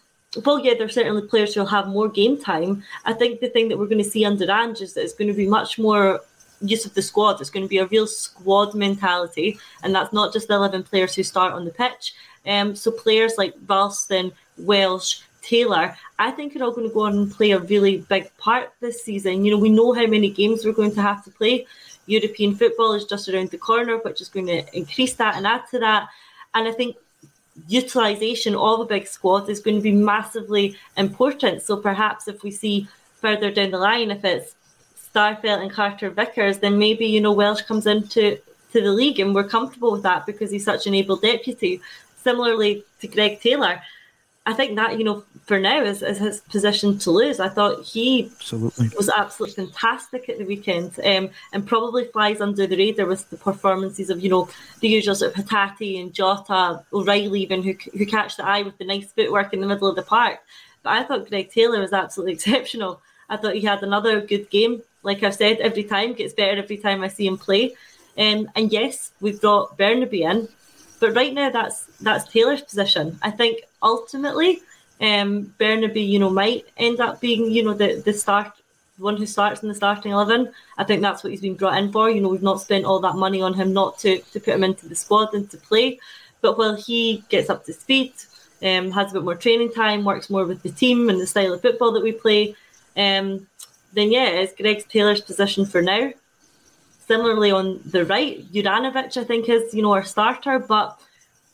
well, yeah, there's certainly players who'll have more game time. I think the thing that we're going to see under Ange is that it's going to be much more use of the squad. It's going to be a real squad mentality, and that's not just the 11 players who start on the pitch. Um, so players like Ralston, Welsh, Taylor, I think are all going to go on and play a really big part this season. You know, we know how many games we're going to have to play. European football is just around the corner, which is going to increase that and add to that. And I think utilisation of a big squad is going to be massively important. So perhaps if we see further down the line, if it's Starfelt and Carter Vickers, then maybe you know Welsh comes into to the league and we're comfortable with that because he's such an able deputy. Similarly to Greg Taylor, I think that you know for now is, is his position to lose. I thought he absolutely. was absolutely fantastic at the weekend, um, and probably flies under the radar with the performances of you know the usual sort of Hatate and Jota, O'Reilly even who who catch the eye with the nice footwork in the middle of the park. But I thought Greg Taylor was absolutely exceptional. I thought he had another good game like I've said, every time gets better every time I see him play. Um, and yes, we've brought Bernabei in, but right now that's that's Taylor's position. I think ultimately, um, Bernabei, you know, might end up being, you know, the the start one who starts in the starting eleven. I think that's what he's been brought in for. You know, we've not spent all that money on him not to to put him into the squad and to play. But while he gets up to speed, um, has a bit more training time, works more with the team and the style of football that we play, um, then yeah, it's Greg Taylor's position for now. Similarly on the right, Juranovic I think is you know our starter, but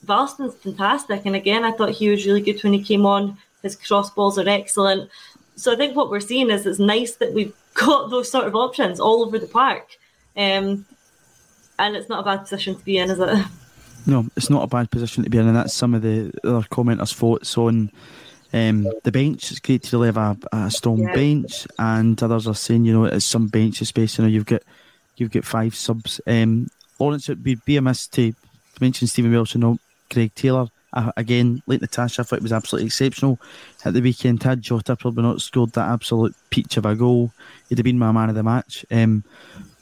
Ralston's fantastic, and again I thought he was really good when he came on. His cross balls are excellent. So I think what we're seeing is it's nice that we've got those sort of options all over the park, um, and it's not a bad position to be in, is it? No, it's not a bad position to be in, and that's some of the other commenters' thoughts on um, the bench, it's great to really have a, a strong yeah. bench, and others are saying, you know, it's some bench space. You know, you've got you've got five subs. Um, Lawrence, it would be a miss to mention Stephen Welsh and not Greg Taylor. Uh, again, like Natasha, I thought it was absolutely exceptional at the weekend. Had Jota probably not scored that absolute peach of a goal, he'd have been my man of the match. Um,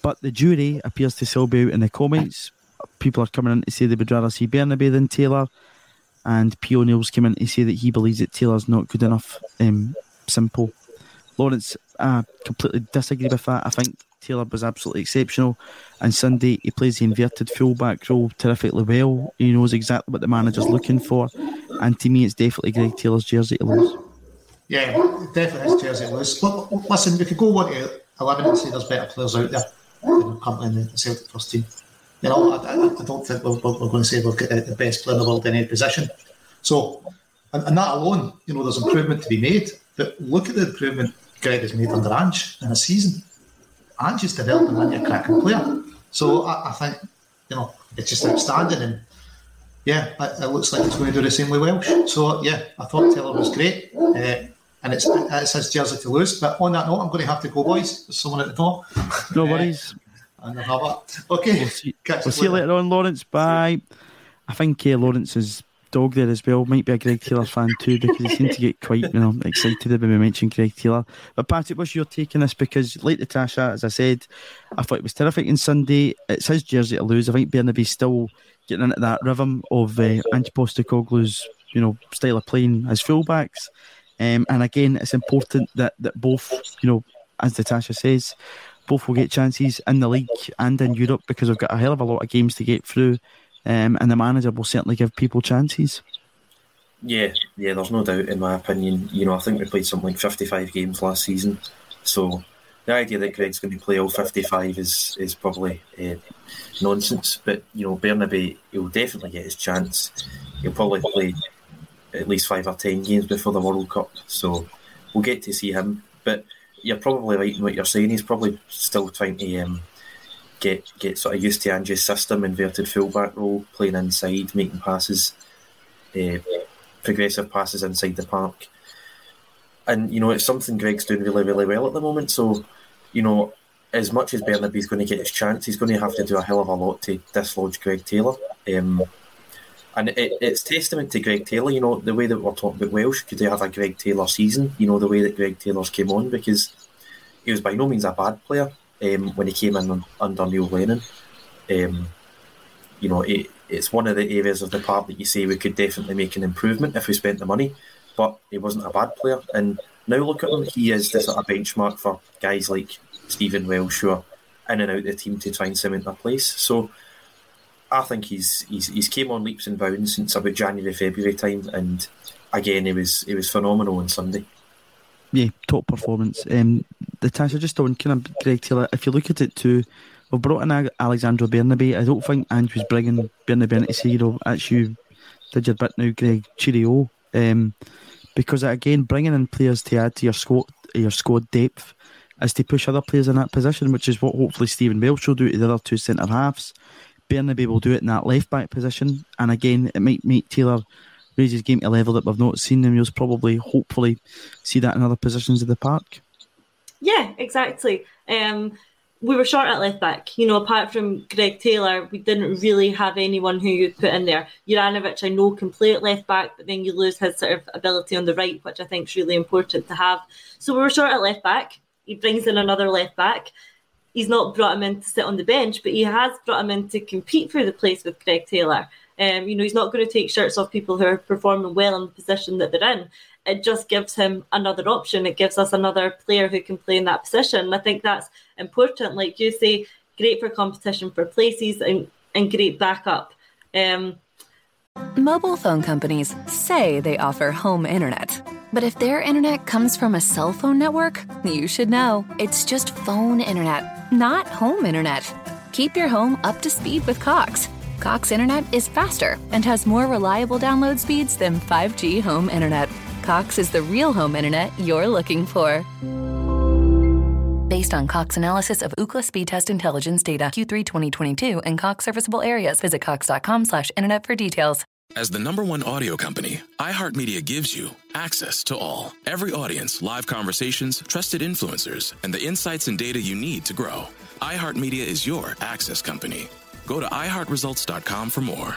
but the jury appears to still be out in the comments. People are coming in to say they would rather see Bernabei than Taylor and P. O'Neill's came in to say that he believes that Taylor's not good enough. Um, simple. Lawrence, I completely disagree with that. I think Taylor was absolutely exceptional. And Sunday, he plays the inverted fullback role terrifically well. He knows exactly what the manager's looking for. And to me, it's definitely Greg Taylor's jersey to lose. Yeah, definitely his jersey to lose. But listen, we could go one to 11 and say there's better players out there currently in the Celtic first team. You know, I, I don't think we're, we're, going to say we've got the best player in the world in any position. So, and, and that alone, you know, there's improvement to be made. But look at the improvement Greg has made under Ange in a season. Ange is developing into a cracking player. So I, I, think, you know, it's just outstanding. And yeah, it, it, looks like it's going to do the same with Welsh. So yeah, I thought Taylor was great. Uh, and it's, it's his jersey to lose. But on that note, I'm going to have to go, boys. There's someone at the door. No worries. and have it. Okay. We'll see, we'll see you later on, Lawrence. Bye. I think uh, Lawrence is dog there as well. Might be a Greg Taylor fan too because he seemed to get quite you know excited when we mentioned Greg Taylor. But Patrick, what's your take on this? Because like Natasha, as I said, I thought it was terrific on Sunday. It's his jersey to lose. I think Bernabei's still getting into that rhythm of uh, Ange you know style of playing as fullbacks. Um, and again, it's important that that both you know, as Natasha says, both will get chances in the league and in Europe because we've got a hell of a lot of games to get through um, and the manager will certainly give people chances. Yeah, yeah, there's no doubt, in my opinion. You know, I think we played something like 55 games last season, so the idea that Greg's going to play all 55 is is probably uh, nonsense. But you know, Bernabei, he'll definitely get his chance. He'll probably play at least five or ten games before the World Cup, so we'll get to see him. But you're probably right in what you're saying. He's probably still trying to um, get get sort of used to Ange's system, inverted fullback role, playing inside, making passes, uh, progressive passes inside the park. And you know, it's something Greg's doing really, really well at the moment. So, you know, as much as Bernabei's going to get his chance, he's going to have to do a hell of a lot to dislodge Greg Taylor. Um, and it, it's testament to Greg Taylor, you know, the way that we're talking about Welsh, could they have a Greg Taylor season, you know, the way that Greg Taylor's came on, because he was by no means a bad player um, when he came in under Neil Lennon. Um, you know, it, it's one of the areas of the park that you say we could definitely make an improvement if we spent the money. But he wasn't a bad player, and now look at him. He is the sort of benchmark for guys like Stephen Welsh who are in and out the team to try and cement their place. So I think he's he's he's came on leaps and bounds since about January February time, and again he was he was phenomenal on Sunday yeah, top performance. Um, Natasha, just on kind of Greg Taylor, if you look at it too, we've brought in Alexandro Bernabei. I don't think Ange was bringing Bernabei in to say, you know, actually, did your bit now, Greg, cheerio. Um, because again, bringing in players to add to your squad, your squad depth is to push other players in that position, which is what hopefully Stephen Welsh will do to the other two centre halves. Bernabei will do it in that left back position, and again, it might make Taylor raise his game to level that we've not seen him. You'll probably, hopefully, see that in other positions of the park. Yeah, exactly. Um, we were short at left back. You know, apart from Greg Taylor, we didn't really have anyone who you'd put in there. Juranovic, I know, can play at left back, but then you lose his sort of ability on the right, which I think is really important to have. So we were short at left back. He brings in another left back. He's not brought him in to sit on the bench, but he has brought him in to compete for the place with Greg Taylor. Um, you know, he's not going to take shirts off people who are performing well in the position that they're in. It just gives him another option. It gives us another player who can play in that position. And I think that's important. Like you say, great for competition for places and, and great backup. Um, Mobile phone companies say they offer home internet. But if their internet comes from a cell phone network, you should know. It's just phone internet, not home internet. Keep your home up to speed with Cox. Cox Internet is faster and has more reliable download speeds than 5G home internet. Cox is the real home internet you're looking for. Based on Cox analysis of Ookla speed test intelligence data Q3 2022 and Cox serviceable areas, visit cox.com/internet for details. As the number one audio company, iHeartMedia gives you access to all. Every audience, live conversations, trusted influencers, and the insights and data you need to grow. iHeartMedia is your access company. Go to iHeartResults.com for more.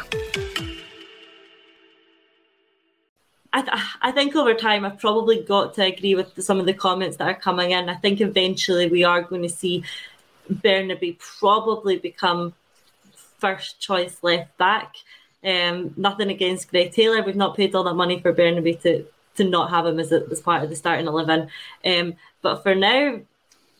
I, th- I think over time I've probably got to agree with some of the comments that are coming in. I think eventually we are going to see Bernabei probably become first choice left back. Um, nothing against Greg Taylor. We've not paid all that money for Bernabei to to not have him as, a, as part of the starting eleven. Um, but for now,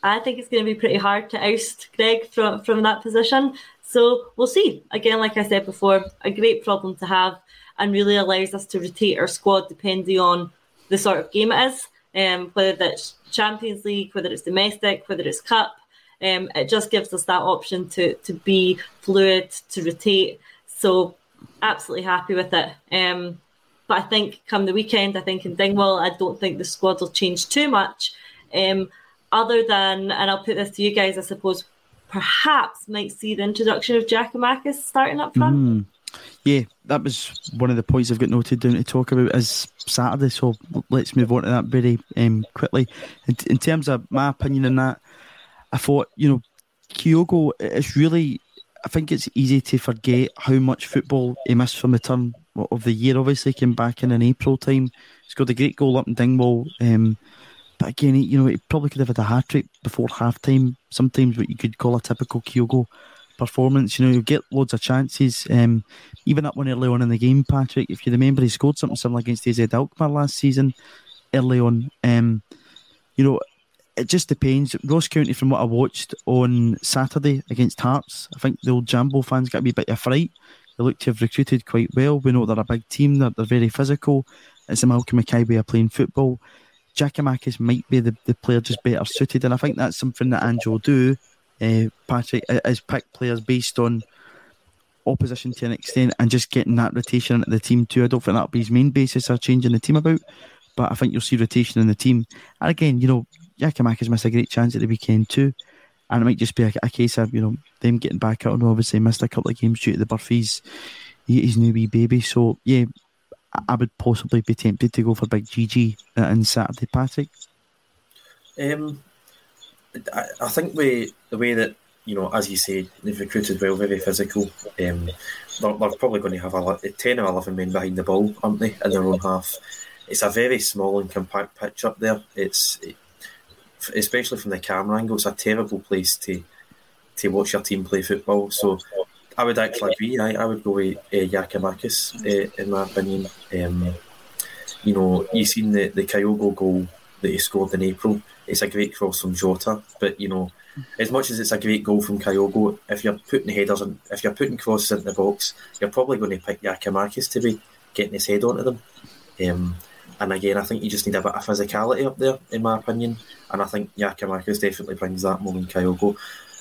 I think it's going to be pretty hard to oust Greg from from that position. So we'll see. Again, like I said before, a great problem to have and really allows us to rotate our squad depending on the sort of game it is, um, whether that's Champions League, whether it's domestic, whether it's cup. Um, it just gives us that option to to be fluid, to rotate. So absolutely happy with it. Um, but I think come the weekend, I think in Dingwall, I don't think the squad will change too much. Um, other than, and I'll put this to you guys, I suppose, perhaps might see the introduction of Giakoumakis starting up front. Mm. Yeah, that was one of the points I've got noted down to talk about is Saturday. So let's move on to that very um, quickly. In, in, terms of my opinion on that, I thought, you know, Kyogo, it's really, I think it's easy to forget how much football he missed from the turn of the year. Obviously, came back in an April time. He scored a great goal up in Dingwall. Um, but again, you know, he probably could have had a hat trick before half time. Sometimes what you could call a typical Kyogo performance. You know, you get loads of chances. Um, even up one early on in the game, Patrick, if you remember, he scored something similar against AZ Alkmaar last season, early on. Um, you know, it just depends. Ross County, from what I watched on Saturday against Hearts, I think the old Jambo fans got to be a bit of fright. They look to have recruited quite well. We know they're a big team, they're, they're very physical. It's a Malcolm Mackay way of playing football. Giakoumakis might be the, the player just better suited, and I think that's something that Angel do uh, Patrick is pick players based on opposition to an extent and just getting that rotation into the team too. I don't think that'll be his main basis of changing the team about, but I think you'll see rotation in the team. And again, you know, Giakoumakis missed a great chance at the weekend too. And it might just be a, a case of, you know, them getting back out and obviously missed a couple of games due to the Burfies, his new wee baby. So, yeah, I would possibly be tempted to go for Big GG on Saturday, Patrick. Um, I, I think we the way that you know, as you say, they've recruited well, very physical. Um, they're, they're, probably going to have a, ten or eleven men behind the ball, aren't they, in their own half? It's a very small and compact pitch up there. It's it, especially from the camera angle, it's a terrible place to to watch your team play football. So I would actually agree. I, I would go with uh, Giakoumakis, uh, in my opinion. Um, you know, you've seen the, the Kyogo goal that he scored in April it's a great cross from Jota. But you know, as much as it's a great goal from Kyogo, if you're putting headers and if you're putting crosses into the box, you're probably going to pick Giakoumakis to be getting his head onto them. Um, and again, I think you just need a bit of physicality up there, in my opinion. And I think Giakoumakis definitely brings that more than Kyogo.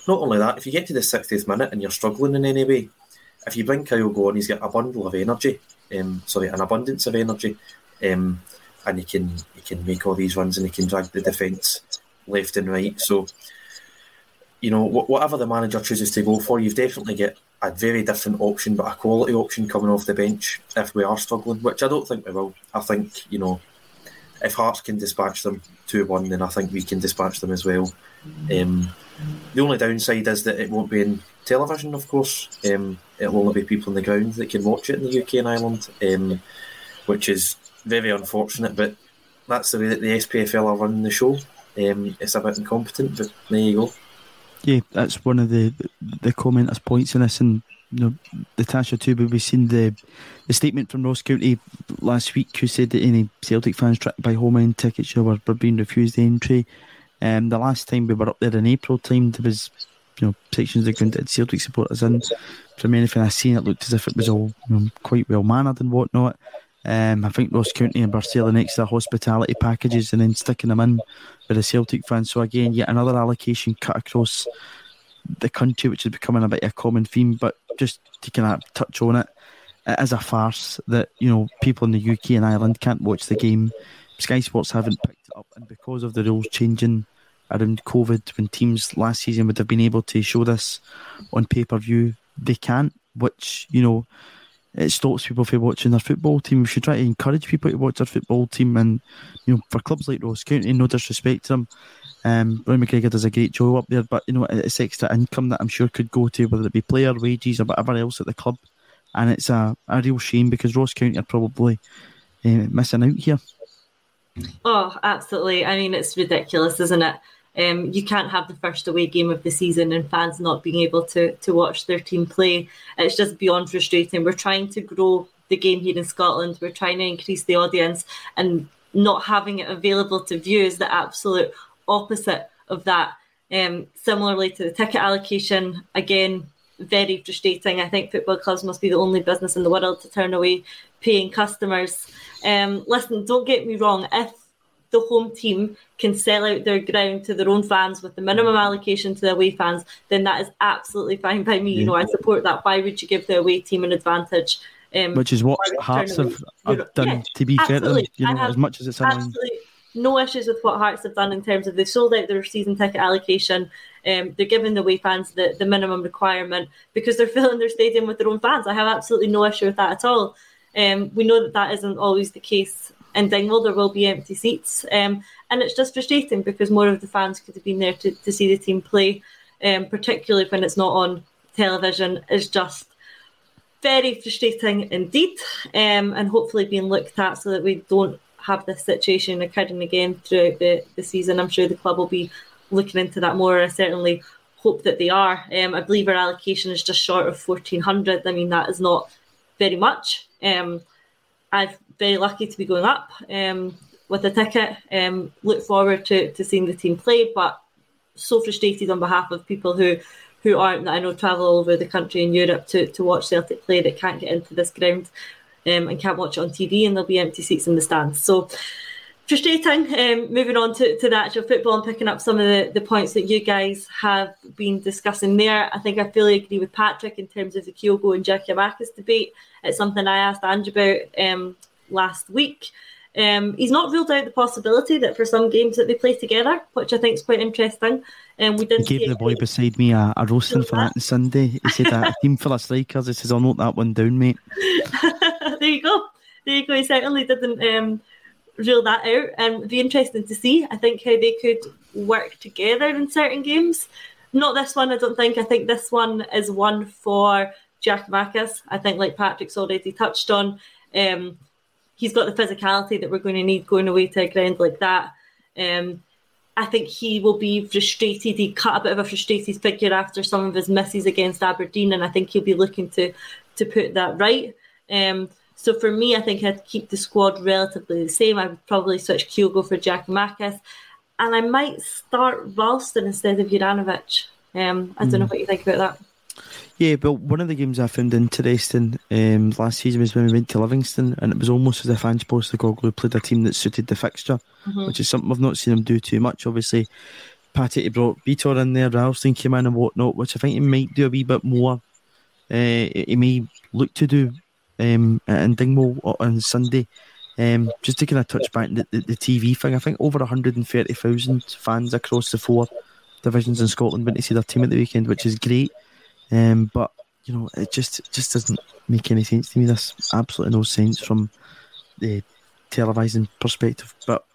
Not only that, if you get to the 60th minute and you're struggling in any way, if you bring Kyogo on, he's got a bundle of energy, um, sorry, an abundance of energy. Um, and he can he can make all these runs and he can drag the defence left and right. So, you know, whatever the manager chooses to go for, you've definitely get a very different option, but a quality option coming off the bench if we are struggling, which I don't think we will. I think you know, if Hearts can dispatch them two one, then I think we can dispatch them as well. Um, the only downside is that it won't be in television, of course. Um, it'll only be people on the ground that can watch it in the UK and Ireland, um, which is very unfortunate, but that's the way that the SPFL are running the show. Um, it's a bit incompetent, but there you go. Yeah, that's one of the the commenters' points in this, and you know, Natasha too. But we've seen the the statement from Ross County last week, who said that any Celtic fans to buy home end tickets were, were being refused entry. Um, the last time we were up there in April time, there was you know sections of the that Celtic supporters in. From anything I've seen, it looked as if it was all you know, quite well mannered and whatnot. Um, I think Ross County and Bur selling extra hospitality packages and then sticking them in with the Celtic fans. So again, yet another allocation cut across the country, which is becoming a bit of a common theme. But just to kind of touch on it, it is a farce that you know people in the UK and Ireland can't watch the game. Sky Sports haven't picked it up, and because of the rules changing around COVID, when teams last season would have been able to show this on pay per view, they can't. Which you know it stops people from watching their football team. We should try to encourage people to watch their football team. And you know, for clubs like Ross County, no disrespect to them, um, Roy McGregor does a great job up there. But you know, it's extra income that I'm sure could go to whether it be player wages or whatever else at the club. And it's a, a real shame because Ross County are probably uh, missing out here. Oh, absolutely. I mean, it's ridiculous, isn't it? Um, you can't have the first away game of the season and fans not being able to to watch their team play. It's just beyond frustrating. We're trying to grow the game here in Scotland. We're trying to increase the audience, and not having it available to view is the absolute opposite of that. Um, similarly to the ticket allocation, again, very frustrating. I think football clubs must be the only business in the world to turn away paying customers. Um, listen, don't get me wrong. If the home team can sell out their ground to their own fans with the minimum allocation to the away fans, then that is absolutely fine by me. Yeah. You know, I support that. Why would you give the away team an advantage? Um, Which is what Hearts have, have done, yeah, to be fair to them, you know, as much as it's annoying. No issues with what Hearts have done in terms of they've sold out their season ticket allocation. Um, they're giving the away fans the, the minimum requirement because they're filling their stadium with their own fans. I have absolutely no issue with that at all. Um, we know that that isn't always the case in Dingwall. There will be empty seats, um, and it's just frustrating because more of the fans could have been there to, to see the team play, um, particularly when it's not on television. Is just very frustrating indeed, um, and hopefully being looked at so that we don't have this situation occurring again throughout the, the season. I'm sure the club will be looking into that more. I certainly hope that they are. Um, I believe our allocation is just short of 1400. I mean, that is not very much. Um, I'm very lucky to be going up um, with a ticket. Um, look forward to, to seeing the team play, but so frustrated on behalf of people who who aren't that I know travel all over the country in Europe to, to watch Celtic play that can't get into this ground um, and can't watch it on TV, and there'll be empty seats in the stands. So frustrating. Um, moving on to, to the actual football and picking up some of the, the points that you guys have been discussing there. I think I fully agree with Patrick in terms of the Kyogo and Giakoumakis debate. It's something I asked Andrew about um, last week. Um, he's not ruled out the possibility that for some games that they play together, which I think is quite interesting. And um, we did. He gave the boy beside me a, a roasting for that on Sunday. He said a team full of strikers. He says, "I'll note that one down, mate." there you go. There you go. He certainly didn't um, rule that out, and it'd be interesting to see. I think how they could work together in certain games. Not this one, I don't think. I think this one is one for Jack Giakoumakis. I think, like Patrick's already touched on, um, he's got the physicality that we're going to need going away to a ground like that. Um, I think he will be frustrated. He cut a bit of a frustrated figure after some of his misses against Aberdeen, and I think he'll be looking to to put that right. Um, so for me, I think I'd keep the squad relatively the same. I would probably switch Kyogo for Giakoumakis, and I might start Ralston instead of Juranovic. Um, I don't mm. know hmm. what you think about that. Yeah, but one of the games I found interesting um, last season was when we went to Livingston, and it was almost as if Ange Postecoglou played a team that suited the fixture, mm-hmm. which is something I've not seen him do too much. Obviously, Patty brought Vitor in there, Ralston came in and whatnot, which I think he might do a wee bit more. Uh, he may look to do um, in Dingwall on Sunday. Um, just to kind of touch back the, the, the TV thing, I think over 130,000 fans across the four divisions in Scotland went to see their team at the weekend, which is great. Um, but you know, it just just doesn't make any sense to me. There's absolutely no sense from the televising perspective. But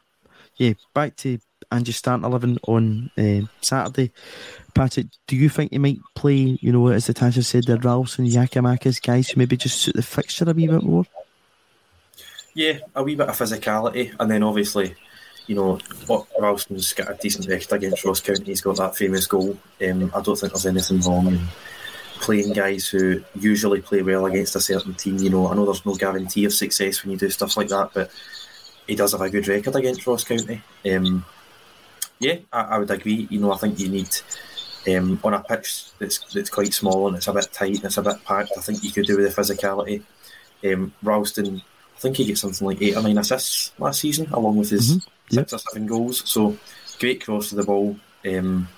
yeah, back to Ange's starting eleven on uh, Saturday. Patrick, do you think he might play? You know, as Natasha said, the Ralston, Giakoumakis guys who maybe just suit the fixture a wee bit more. Yeah, a wee bit of physicality, and then obviously you know, Ralston's got a decent record against Ross County. He's got that famous goal. Um, I don't think there's anything wrong playing guys who usually play well against a certain team. You know, I know there's no guarantee of success when you do stuff like that, but he does have a good record against Ross County. Um, yeah, I, I, would agree. You know, I think you need um, on a pitch that's that's quite small and it's a bit tight and it's a bit packed. I think you could do with the physicality. Um, Ralston, I think he gets something like eight or nine assists last season, along with his mm-hmm. six or seven goals. So great cross to the ball. Um,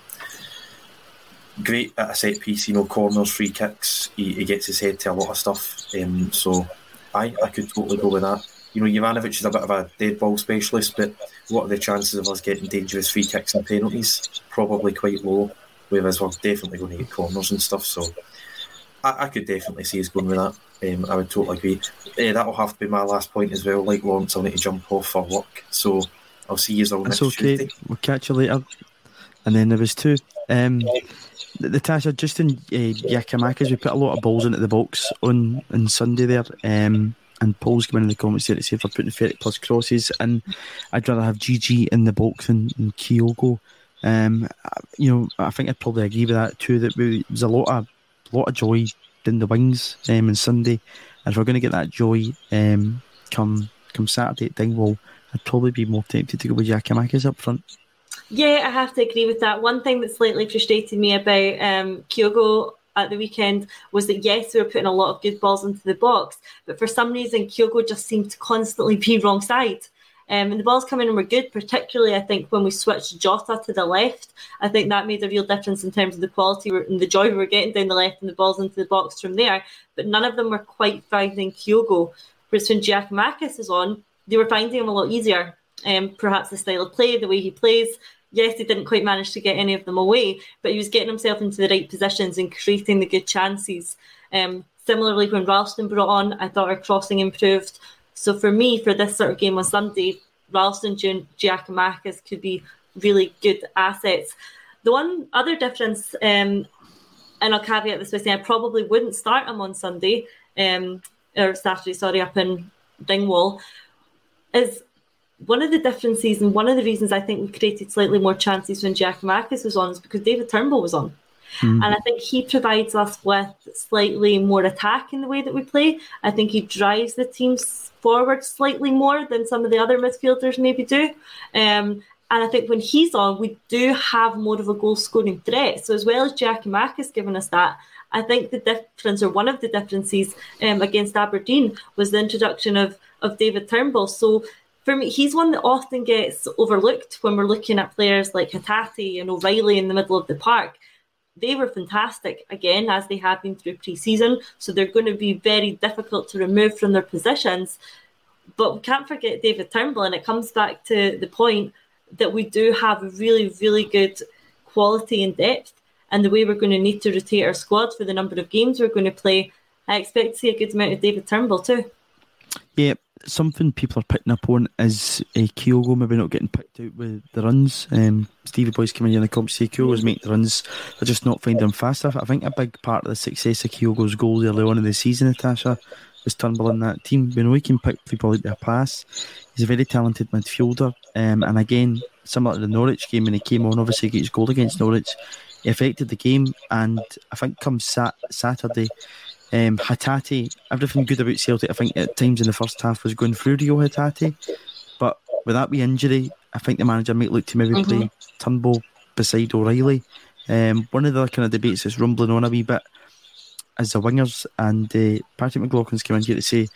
great at a set piece, you know, corners, free kicks. He, he gets his head to a lot of stuff. Um, so I, I could totally go with that. You know, Juranovic is a bit of a dead ball specialist, but what are the chances of us getting dangerous free kicks and penalties? Probably quite low. Whereas we're definitely going to get corners and stuff. So I, I could definitely see us going with that. Um, I would totally agree. Uh, that'll have to be my last point as well. Like Lawrence, I'll need to jump off for work. So I'll see you all That's next okay. Tuesday. We'll catch you later. And then there was two. Um, Natasha, just in uh, Giakoumakis, we put a lot of balls into the box on, on Sunday there. Um, and Paul's coming in the comments there to say if I'm putting 30 plus crosses, and I'd rather have GG in the box than, than Kyogo. Um, you know, I think I'd probably agree with that too. That we, there's a lot of lot of joy in the wings um, on Sunday, and if we're going to get that joy um, come come Saturday at Dingwall, I'd probably be more tempted to go with Giakoumakis up front. Yeah, I have to agree with that. One thing that slightly frustrated me about um, Kyogo at the weekend was that yes, we were putting a lot of good balls into the box, but for some reason Kyogo just seemed to constantly be wrong side. Um, and the balls coming in were good, particularly I think when we switched Jota to the left. I think that made a real difference in terms of the quality and the joy we were getting down the left and the balls into the box from there. But none of them were quite finding Kyogo. Whereas when Giakoumakis is on, they were finding him a lot easier. Um, perhaps the style of play, the way he plays. Yes, he didn't quite manage to get any of them away, but he was getting himself into the right positions and creating the good chances. Um, similarly, when Ralston brought on, I thought our crossing improved. So for me, for this sort of game on Sunday, Ralston and Giakoumakis could be really good assets. The one other difference, um, and I'll caveat this by saying I probably wouldn't start him on Sunday, um, or Saturday, sorry, up in Dingwall, is one of the differences and one of the reasons I think we created slightly more chances when Giakoumakis was on is because David Turnbull was on. Mm. And I think he provides us with slightly more attack in the way that we play. I think he drives the teams forward slightly more than some of the other midfielders maybe do. Um, and I think when he's on, we do have more of a goal scoring threat. So as well as Giakoumakis giving us that, I think the difference, or one of the differences um, against Aberdeen, was the introduction of of David Turnbull. So for me, he's one that often gets overlooked when we're looking at players like Hatate and O'Reilly in the middle of the park. They were fantastic again, as they have been through pre-season. So they're going to be very difficult to remove from their positions. But we can't forget David Turnbull, and it comes back to the point that we do have a really, really good quality and depth, and the way we're going to need to rotate our squad for the number of games we're going to play. I expect to see a good amount of David Turnbull too. Yeah, something people are picking up on is uh, Kyogo maybe not getting picked out with the runs. Um, Stevie Boy's coming in the comp say Kyogo's making the runs, they're just not finding him fast enough. I think a big part of the success of Kyogo's goals early on in the season, Natasha, was Turnbull in that team. When We know he can pick people out a pass. He's a very talented midfielder. Um, and again, similar to the Norwich game when he came on, obviously he gets goal against Norwich. He affected the game, and I think come sat- Saturday, um, Hatate, everything good about Celtic, I think at times in the first half was going through Reo Hatate. But with that wee injury, I think the manager might look to maybe mm-hmm. play Turnbull beside O'Reilly. Um, one of the kind of debates that's rumbling on a wee bit is the wingers, and uh, Patrick McLaughlin's come in here to say,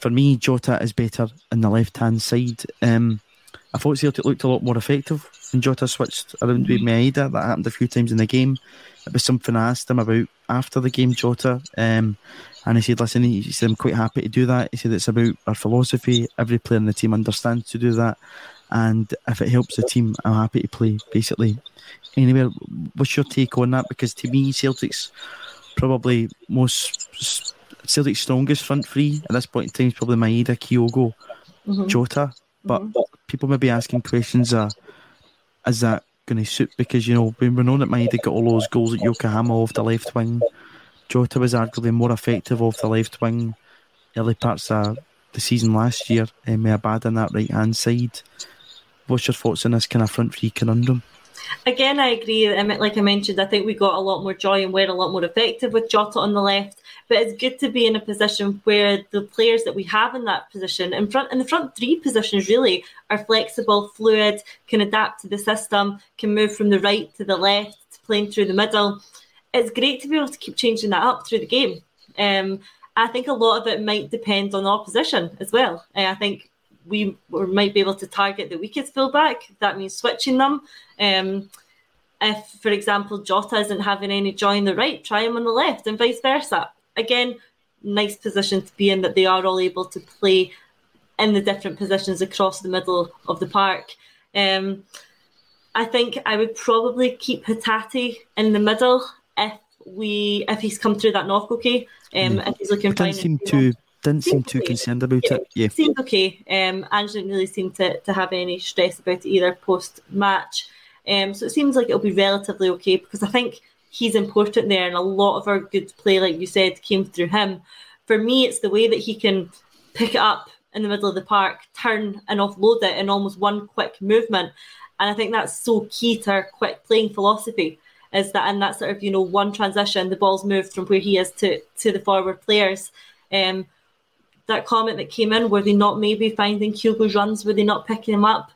for me, Jota is better in the left hand side. Um, I thought Celtic looked a lot more effective when Jota switched around with Maeda. That happened a few times in the game. It was something I asked him about after the game, Jota. Um, and he said, listen, he said, I'm quite happy to do that. He said, it's about our philosophy. Every player in the team understands to do that. And if it helps the team, I'm happy to play, basically. Anyway, what's your take on that? Because to me, Celtic's probably most Celtic's strongest front three at this point in time is probably Maeda, Kyogo, mm-hmm. Jota. But mm-hmm. people may be asking questions: uh, Is that going to suit? Because you know when we that Maeda got all those goals at Yokohama off the left wing, Jota was arguably more effective off the left wing early parts of the season last year. Um, with Abada on that right hand side. What's your thoughts on this kind of front three conundrum? Again, I agree. Like I mentioned, I think we got a lot more joy and were a lot more effective with Jota on the left. But it's good to be in a position where the players that we have in that position, in front in the front three positions, really are flexible, fluid, can adapt to the system, can move from the right to the left, playing through the middle. It's great to be able to keep changing that up through the game. Um, I think a lot of it might depend on opposition as well. Uh, I think we might be able to target the weakest fullback. That means switching them. Um, if, for example, Jota isn't having any joy on the right, try him on the left, and vice versa again, nice position to be in that they are all able to play in the different positions across the middle of the park. Um, I think I would probably keep Hatate in the middle if we if he's come through that knock okay. Um, mm. if he's looking fine. Seem too didn't seem too okay. concerned about yeah, it. Yeah, seemed okay. Um, Ange didn't really seem to, to have any stress about it either post match. Um, so it seems like it'll be relatively okay because I think he's important there, and a lot of our good play, like you said, came through him. For me, it's the way that he can pick it up in the middle of the park, turn and offload it in almost one quick movement. And I think that's so key to our quick playing philosophy is that in that sort of, you know, one transition, the ball's moved from where he is to, to the forward players. Um, that comment that came in, were they not maybe finding Kyogo's runs, were they not picking him up?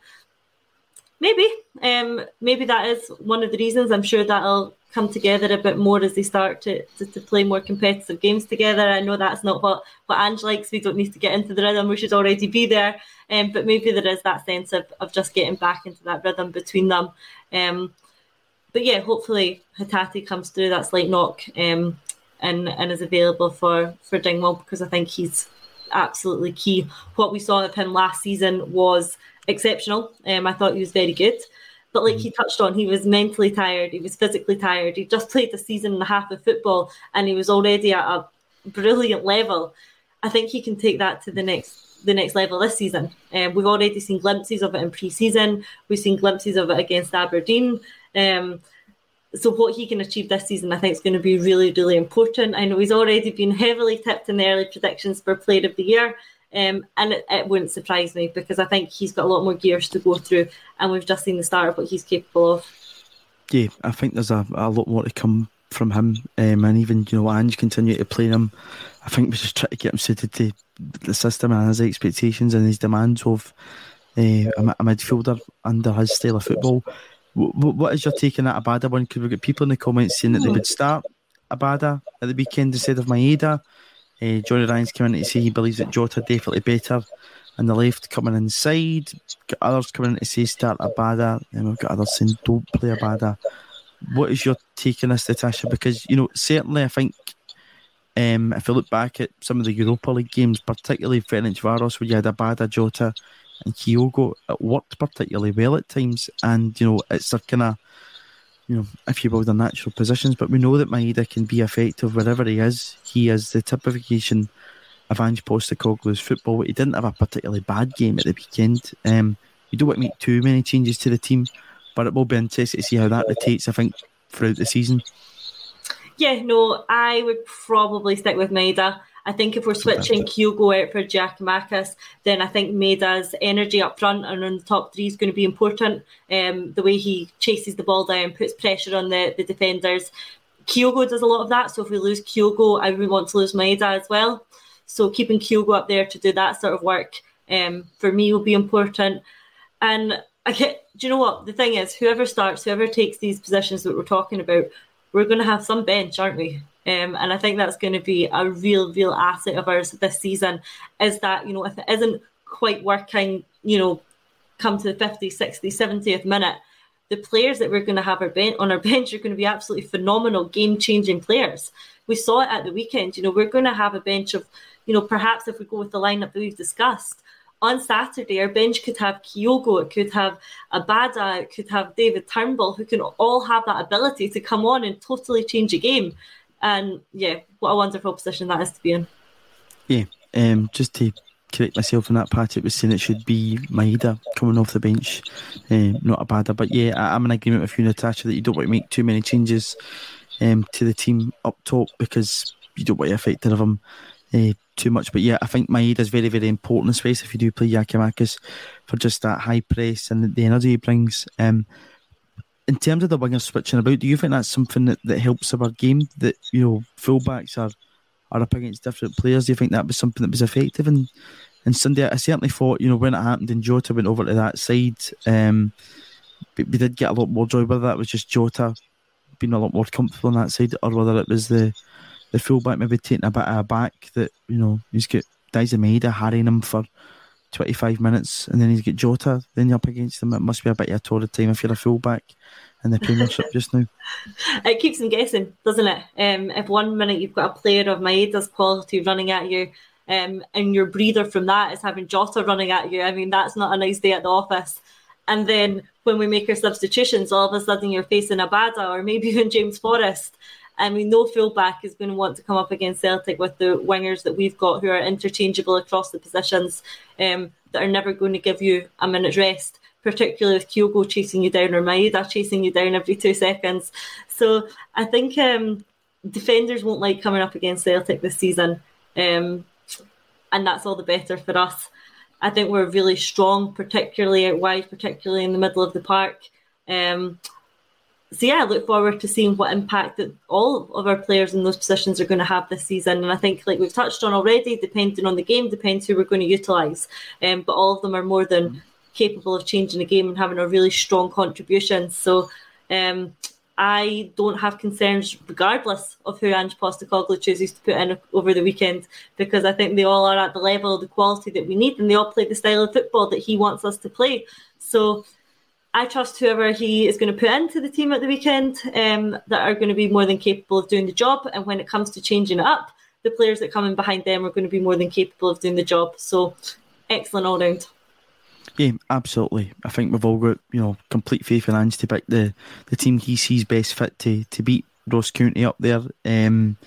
Maybe. Um, maybe that is one of the reasons. I'm sure that'll come together a bit more as they start to, to, to, play more competitive games together. I know that's not what, what Ange likes. We don't need to get into the rhythm. We should already be there. Um, but maybe there is that sense of, of just getting back into that rhythm between them. Um, but yeah, hopefully Hatate comes through that slight knock um, and, and is available for, for Dingwall because I think he's absolutely key. What we saw of him last season was exceptional. Um, I thought he was very good. But like he mm. touched on, he was mentally tired, he was physically tired. He just played a season and a half of football and he was already at a brilliant level. I think he can take that to the next the next level this season. Um, we've already seen glimpses of it in pre-season. We've seen glimpses of it against Aberdeen. Um, so what he can achieve this season, I think, is going to be really, really important. I know he's already been heavily tipped in the early predictions for Player of the Year. Um, and it, it, wouldn't surprise me because I think he's got a lot more gears to go through, and we've just seen the start of what he's capable of. Yeah, I think there's a, a lot more to come from him, um, and even you know Ange continue to play him. I think we just try to get him suited to the system and his expectations and his demands of uh, a, a, midfielder under his style of football. W- what is your take on that Abada one? Because we've got people in the comments saying that they would start Abada at the weekend instead of Maeda. Uh, Johnny Ryan's coming in to say he believes that Jota definitely better on the left coming inside. Got others coming in to say start Abada, and we've got others saying don't play Abada. What is your take on this, Natasha? Because you know, certainly, I think um, if I look back at some of the Europa League games, particularly Ferencvaros, where you had Abada, Jota, and Kyogo, it worked particularly well at times. And you know, it's a kind of you know, if you will, their natural positions. But we know that Maeda can be effective wherever he is. He is the typification of Ange Postecoglou's football. He didn't have a particularly bad game at the weekend. Um, you don't want to make too many changes to the team, but it will be interesting to see how that rotates, I think, throughout the season. Yeah, no, I would probably stick with Maeda. I think if we're switching Kyogo out for Jack Giakoumakis, then I think Maeda's energy up front and on the top three is going to be important. Um, the way he chases the ball down, puts pressure on the, the defenders. Kyogo does a lot of that. So if we lose Kyogo, I would want to lose Maeda as well. So keeping Kyogo up there to do that sort of work um, for me will be important. And I get, do you know what? The thing is, whoever starts, whoever takes these positions that we're talking about, we're going to have some bench, aren't we? Um, and I think that's going to be a real, real asset of ours this season. Is that, you know, if it isn't quite working, you know, come to the 50th, 60th, 70th minute, the players that we're going to have our ben- on our bench are going to be absolutely phenomenal, game changing players. We saw it at the weekend. You know, we're going to have a bench of, you know, perhaps if we go with the lineup that we've discussed, on Saturday, our bench could have Kyogo, it could have Abada, it could have David Turnbull, who can all have that ability to come on and totally change a game. And yeah, what a wonderful position that is to be in. Yeah, um, just to correct myself on that part, it was saying it should be Maeda coming off the bench, um, not Abada. But yeah, I, am in agreement with you, Natasha, that you don't want to make too many changes um, to the team up top because you don't want to affect the rhythm uh, too much. But yeah, I think Maeda is very, very important in space if you do play Giakoumakis for just that high press and the energy he brings. Um, in terms of the wingers switching about, do you think that's something that, that helps our game? That you know, fullbacks are are up against different players. Do you think that was something that was effective? And and Sunday, I certainly thought you know when it happened and Jota went over to that side, um, we, we did get a lot more joy. Whether that was just Jota being a lot more comfortable on that side, or whether it was the the fullback maybe taking a bit of a back that you know he's got Daizen Maeda harrying him for 25 minutes and then he's got Jota, then you're up against him. It must be a bit of a torrid time if you're a fullback in the Premiership just now. It keeps them guessing, doesn't it? Um, if one minute you've got a player of Maeda's quality running at you, um, and your breather from that is having Jota running at you, I mean, that's not a nice day at the office. And then when we make our substitutions, all of a sudden you're facing Abada or maybe even James Forrest. I mean, no fullback is going to want to come up against Celtic with the wingers that we've got who are interchangeable across the positions um, that are never going to give you a minute's rest, particularly with Kyogo chasing you down or Maeda chasing you down every two seconds. So I think um, defenders won't like coming up against Celtic this season. Um, and that's all the better for us. I think we're really strong, particularly out wide, particularly in the middle of the park. Um, so yeah, I look forward to seeing what impact that all of our players in those positions are going to have this season. And I think, like we've touched on already, depending on the game, depends who we're going to utilise. Um, but all of them are more than capable of changing the game and having a really strong contribution. So um, I don't have concerns regardless of who Ange Postecoglou chooses to put in over the weekend because I think they all are at the level of the quality that we need and they all play the style of football that he wants us to play. So I trust whoever he is going to put into the team at the weekend um, that are going to be more than capable of doing the job. And when it comes to changing it up, the players that come in behind them are going to be more than capable of doing the job. So excellent all round. Yeah, absolutely. I think we've all got you know complete faith in Ange to pick the, the team he sees best fit to, to beat Ross County up there. Um,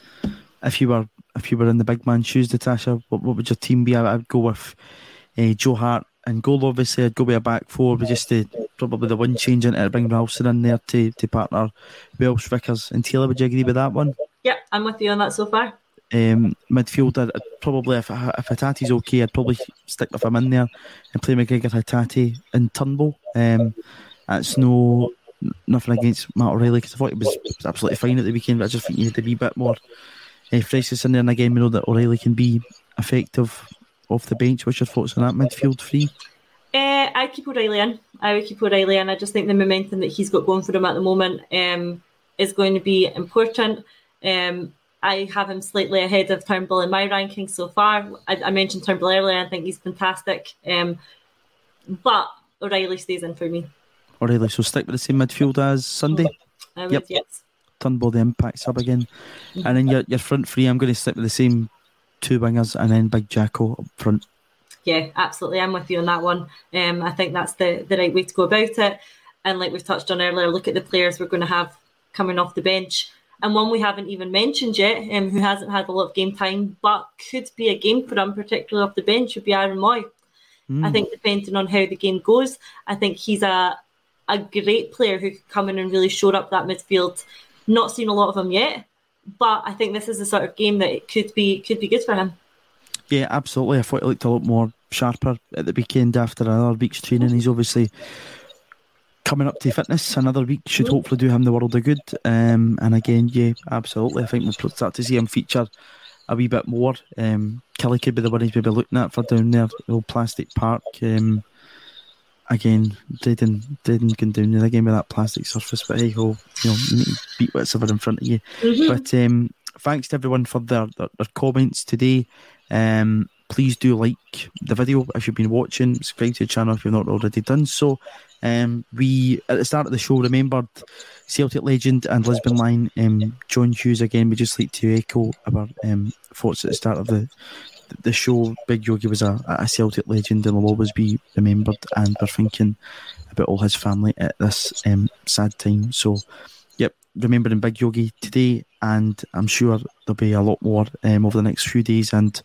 if you were if you were in the big man shoes, Natasha, what, what would your team be? I, would go with uh, Joe Hart and goal. Obviously, I'd go with a back four, but just to, probably the one change into bring Ralston in there to to partner Welsh Vickers and Taylor. Would you agree with that one? Yeah, I'm with you on that so far. Um, midfield, I'd, probably if if Hatate's okay, I'd probably stick with him in there and play McGregor, Hatate, and Turnbull. Um, that's no nothing against Matt O'Riley because I thought he was, absolutely fine at the weekend, but I just think he need to be a bit more uh, freshness in there. And again, we know that O'Riley can be effective off the bench. What's your thoughts on that midfield three? Uh, I keep O'Riley in. I would keep O'Riley in. I just think the momentum that he's got going for him at the moment um, is going to be important. Um, I have him slightly ahead of Turnbull in my rankings so far. I, I mentioned Turnbull earlier. I think he's fantastic. Um, but O'Riley stays in for me. O'Riley, so stick with the same midfield as Sunday. I would, yep. yes. Turnbull the impact sub again, and then your your front three. I'm going to stick with the same two wingers and then Big Jacko up front. Yeah, absolutely. I'm with you on that one. Um, I think that's the the right way to go about it. And like we've touched on earlier, look at the players we're going to have coming off the bench and one we haven't even mentioned yet, um, who hasn't had a lot of game time, but could be a game for him, particularly off the bench, would be Aaron Mooy. Mm. I think depending on how the game goes, I think he's a a great player who could come in and really show up that midfield. Not seen a lot of him yet, but I think this is the sort of game that it could be could be good for him. Yeah, absolutely. I thought he looked a lot more sharper at the weekend after another week's training. He's obviously coming up to fitness another week should hopefully do him the world of good. Um, and again, yeah, absolutely. I think we'll start to see him feature a wee bit more. Um, Kelly could be the one he's maybe looking at for down there, the old plastic park. Um, again, didn't didn't down there again with that plastic surface, but hey ho, you know, you need to beat what's ever in front of you. Mm-hmm. But um, thanks to everyone for their, their, their comments today. Um, please do like the video if you've been watching. Subscribe to the channel if you've not already done so. Um, we at the start of the show remembered Celtic legend and Lisbon Lion um, John Hughes again. We just like to echo our um, thoughts at the start of the the show. Big Yogi was a, a Celtic legend and will always be remembered. And we're thinking about all his family at this um, sad time. So, yep, remembering Big Yogi today, and I'm sure there'll be a lot more um, over the next few days. And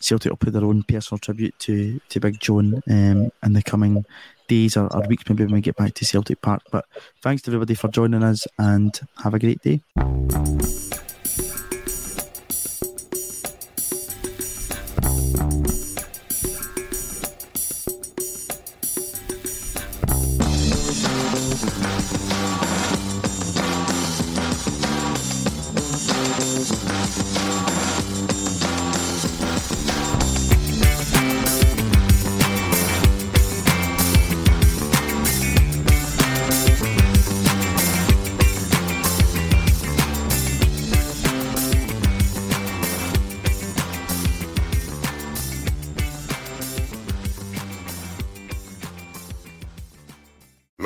Celtic will put their own personal tribute to to Big John um, in the coming days or, or weeks, maybe when we get back to Celtic Park. But thanks to everybody for joining us and have a great day.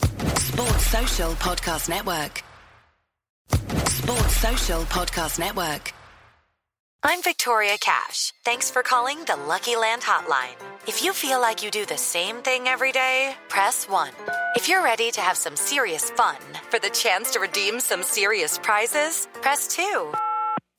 Sports Social Podcast Network. Sports Social Podcast Network. I'm Victoria Cash. Thanks for calling the Lucky Land Hotline. If you feel like you do the same thing every day, press 1. If you're ready to have some serious fun for the chance to redeem some serious prizes, press 2.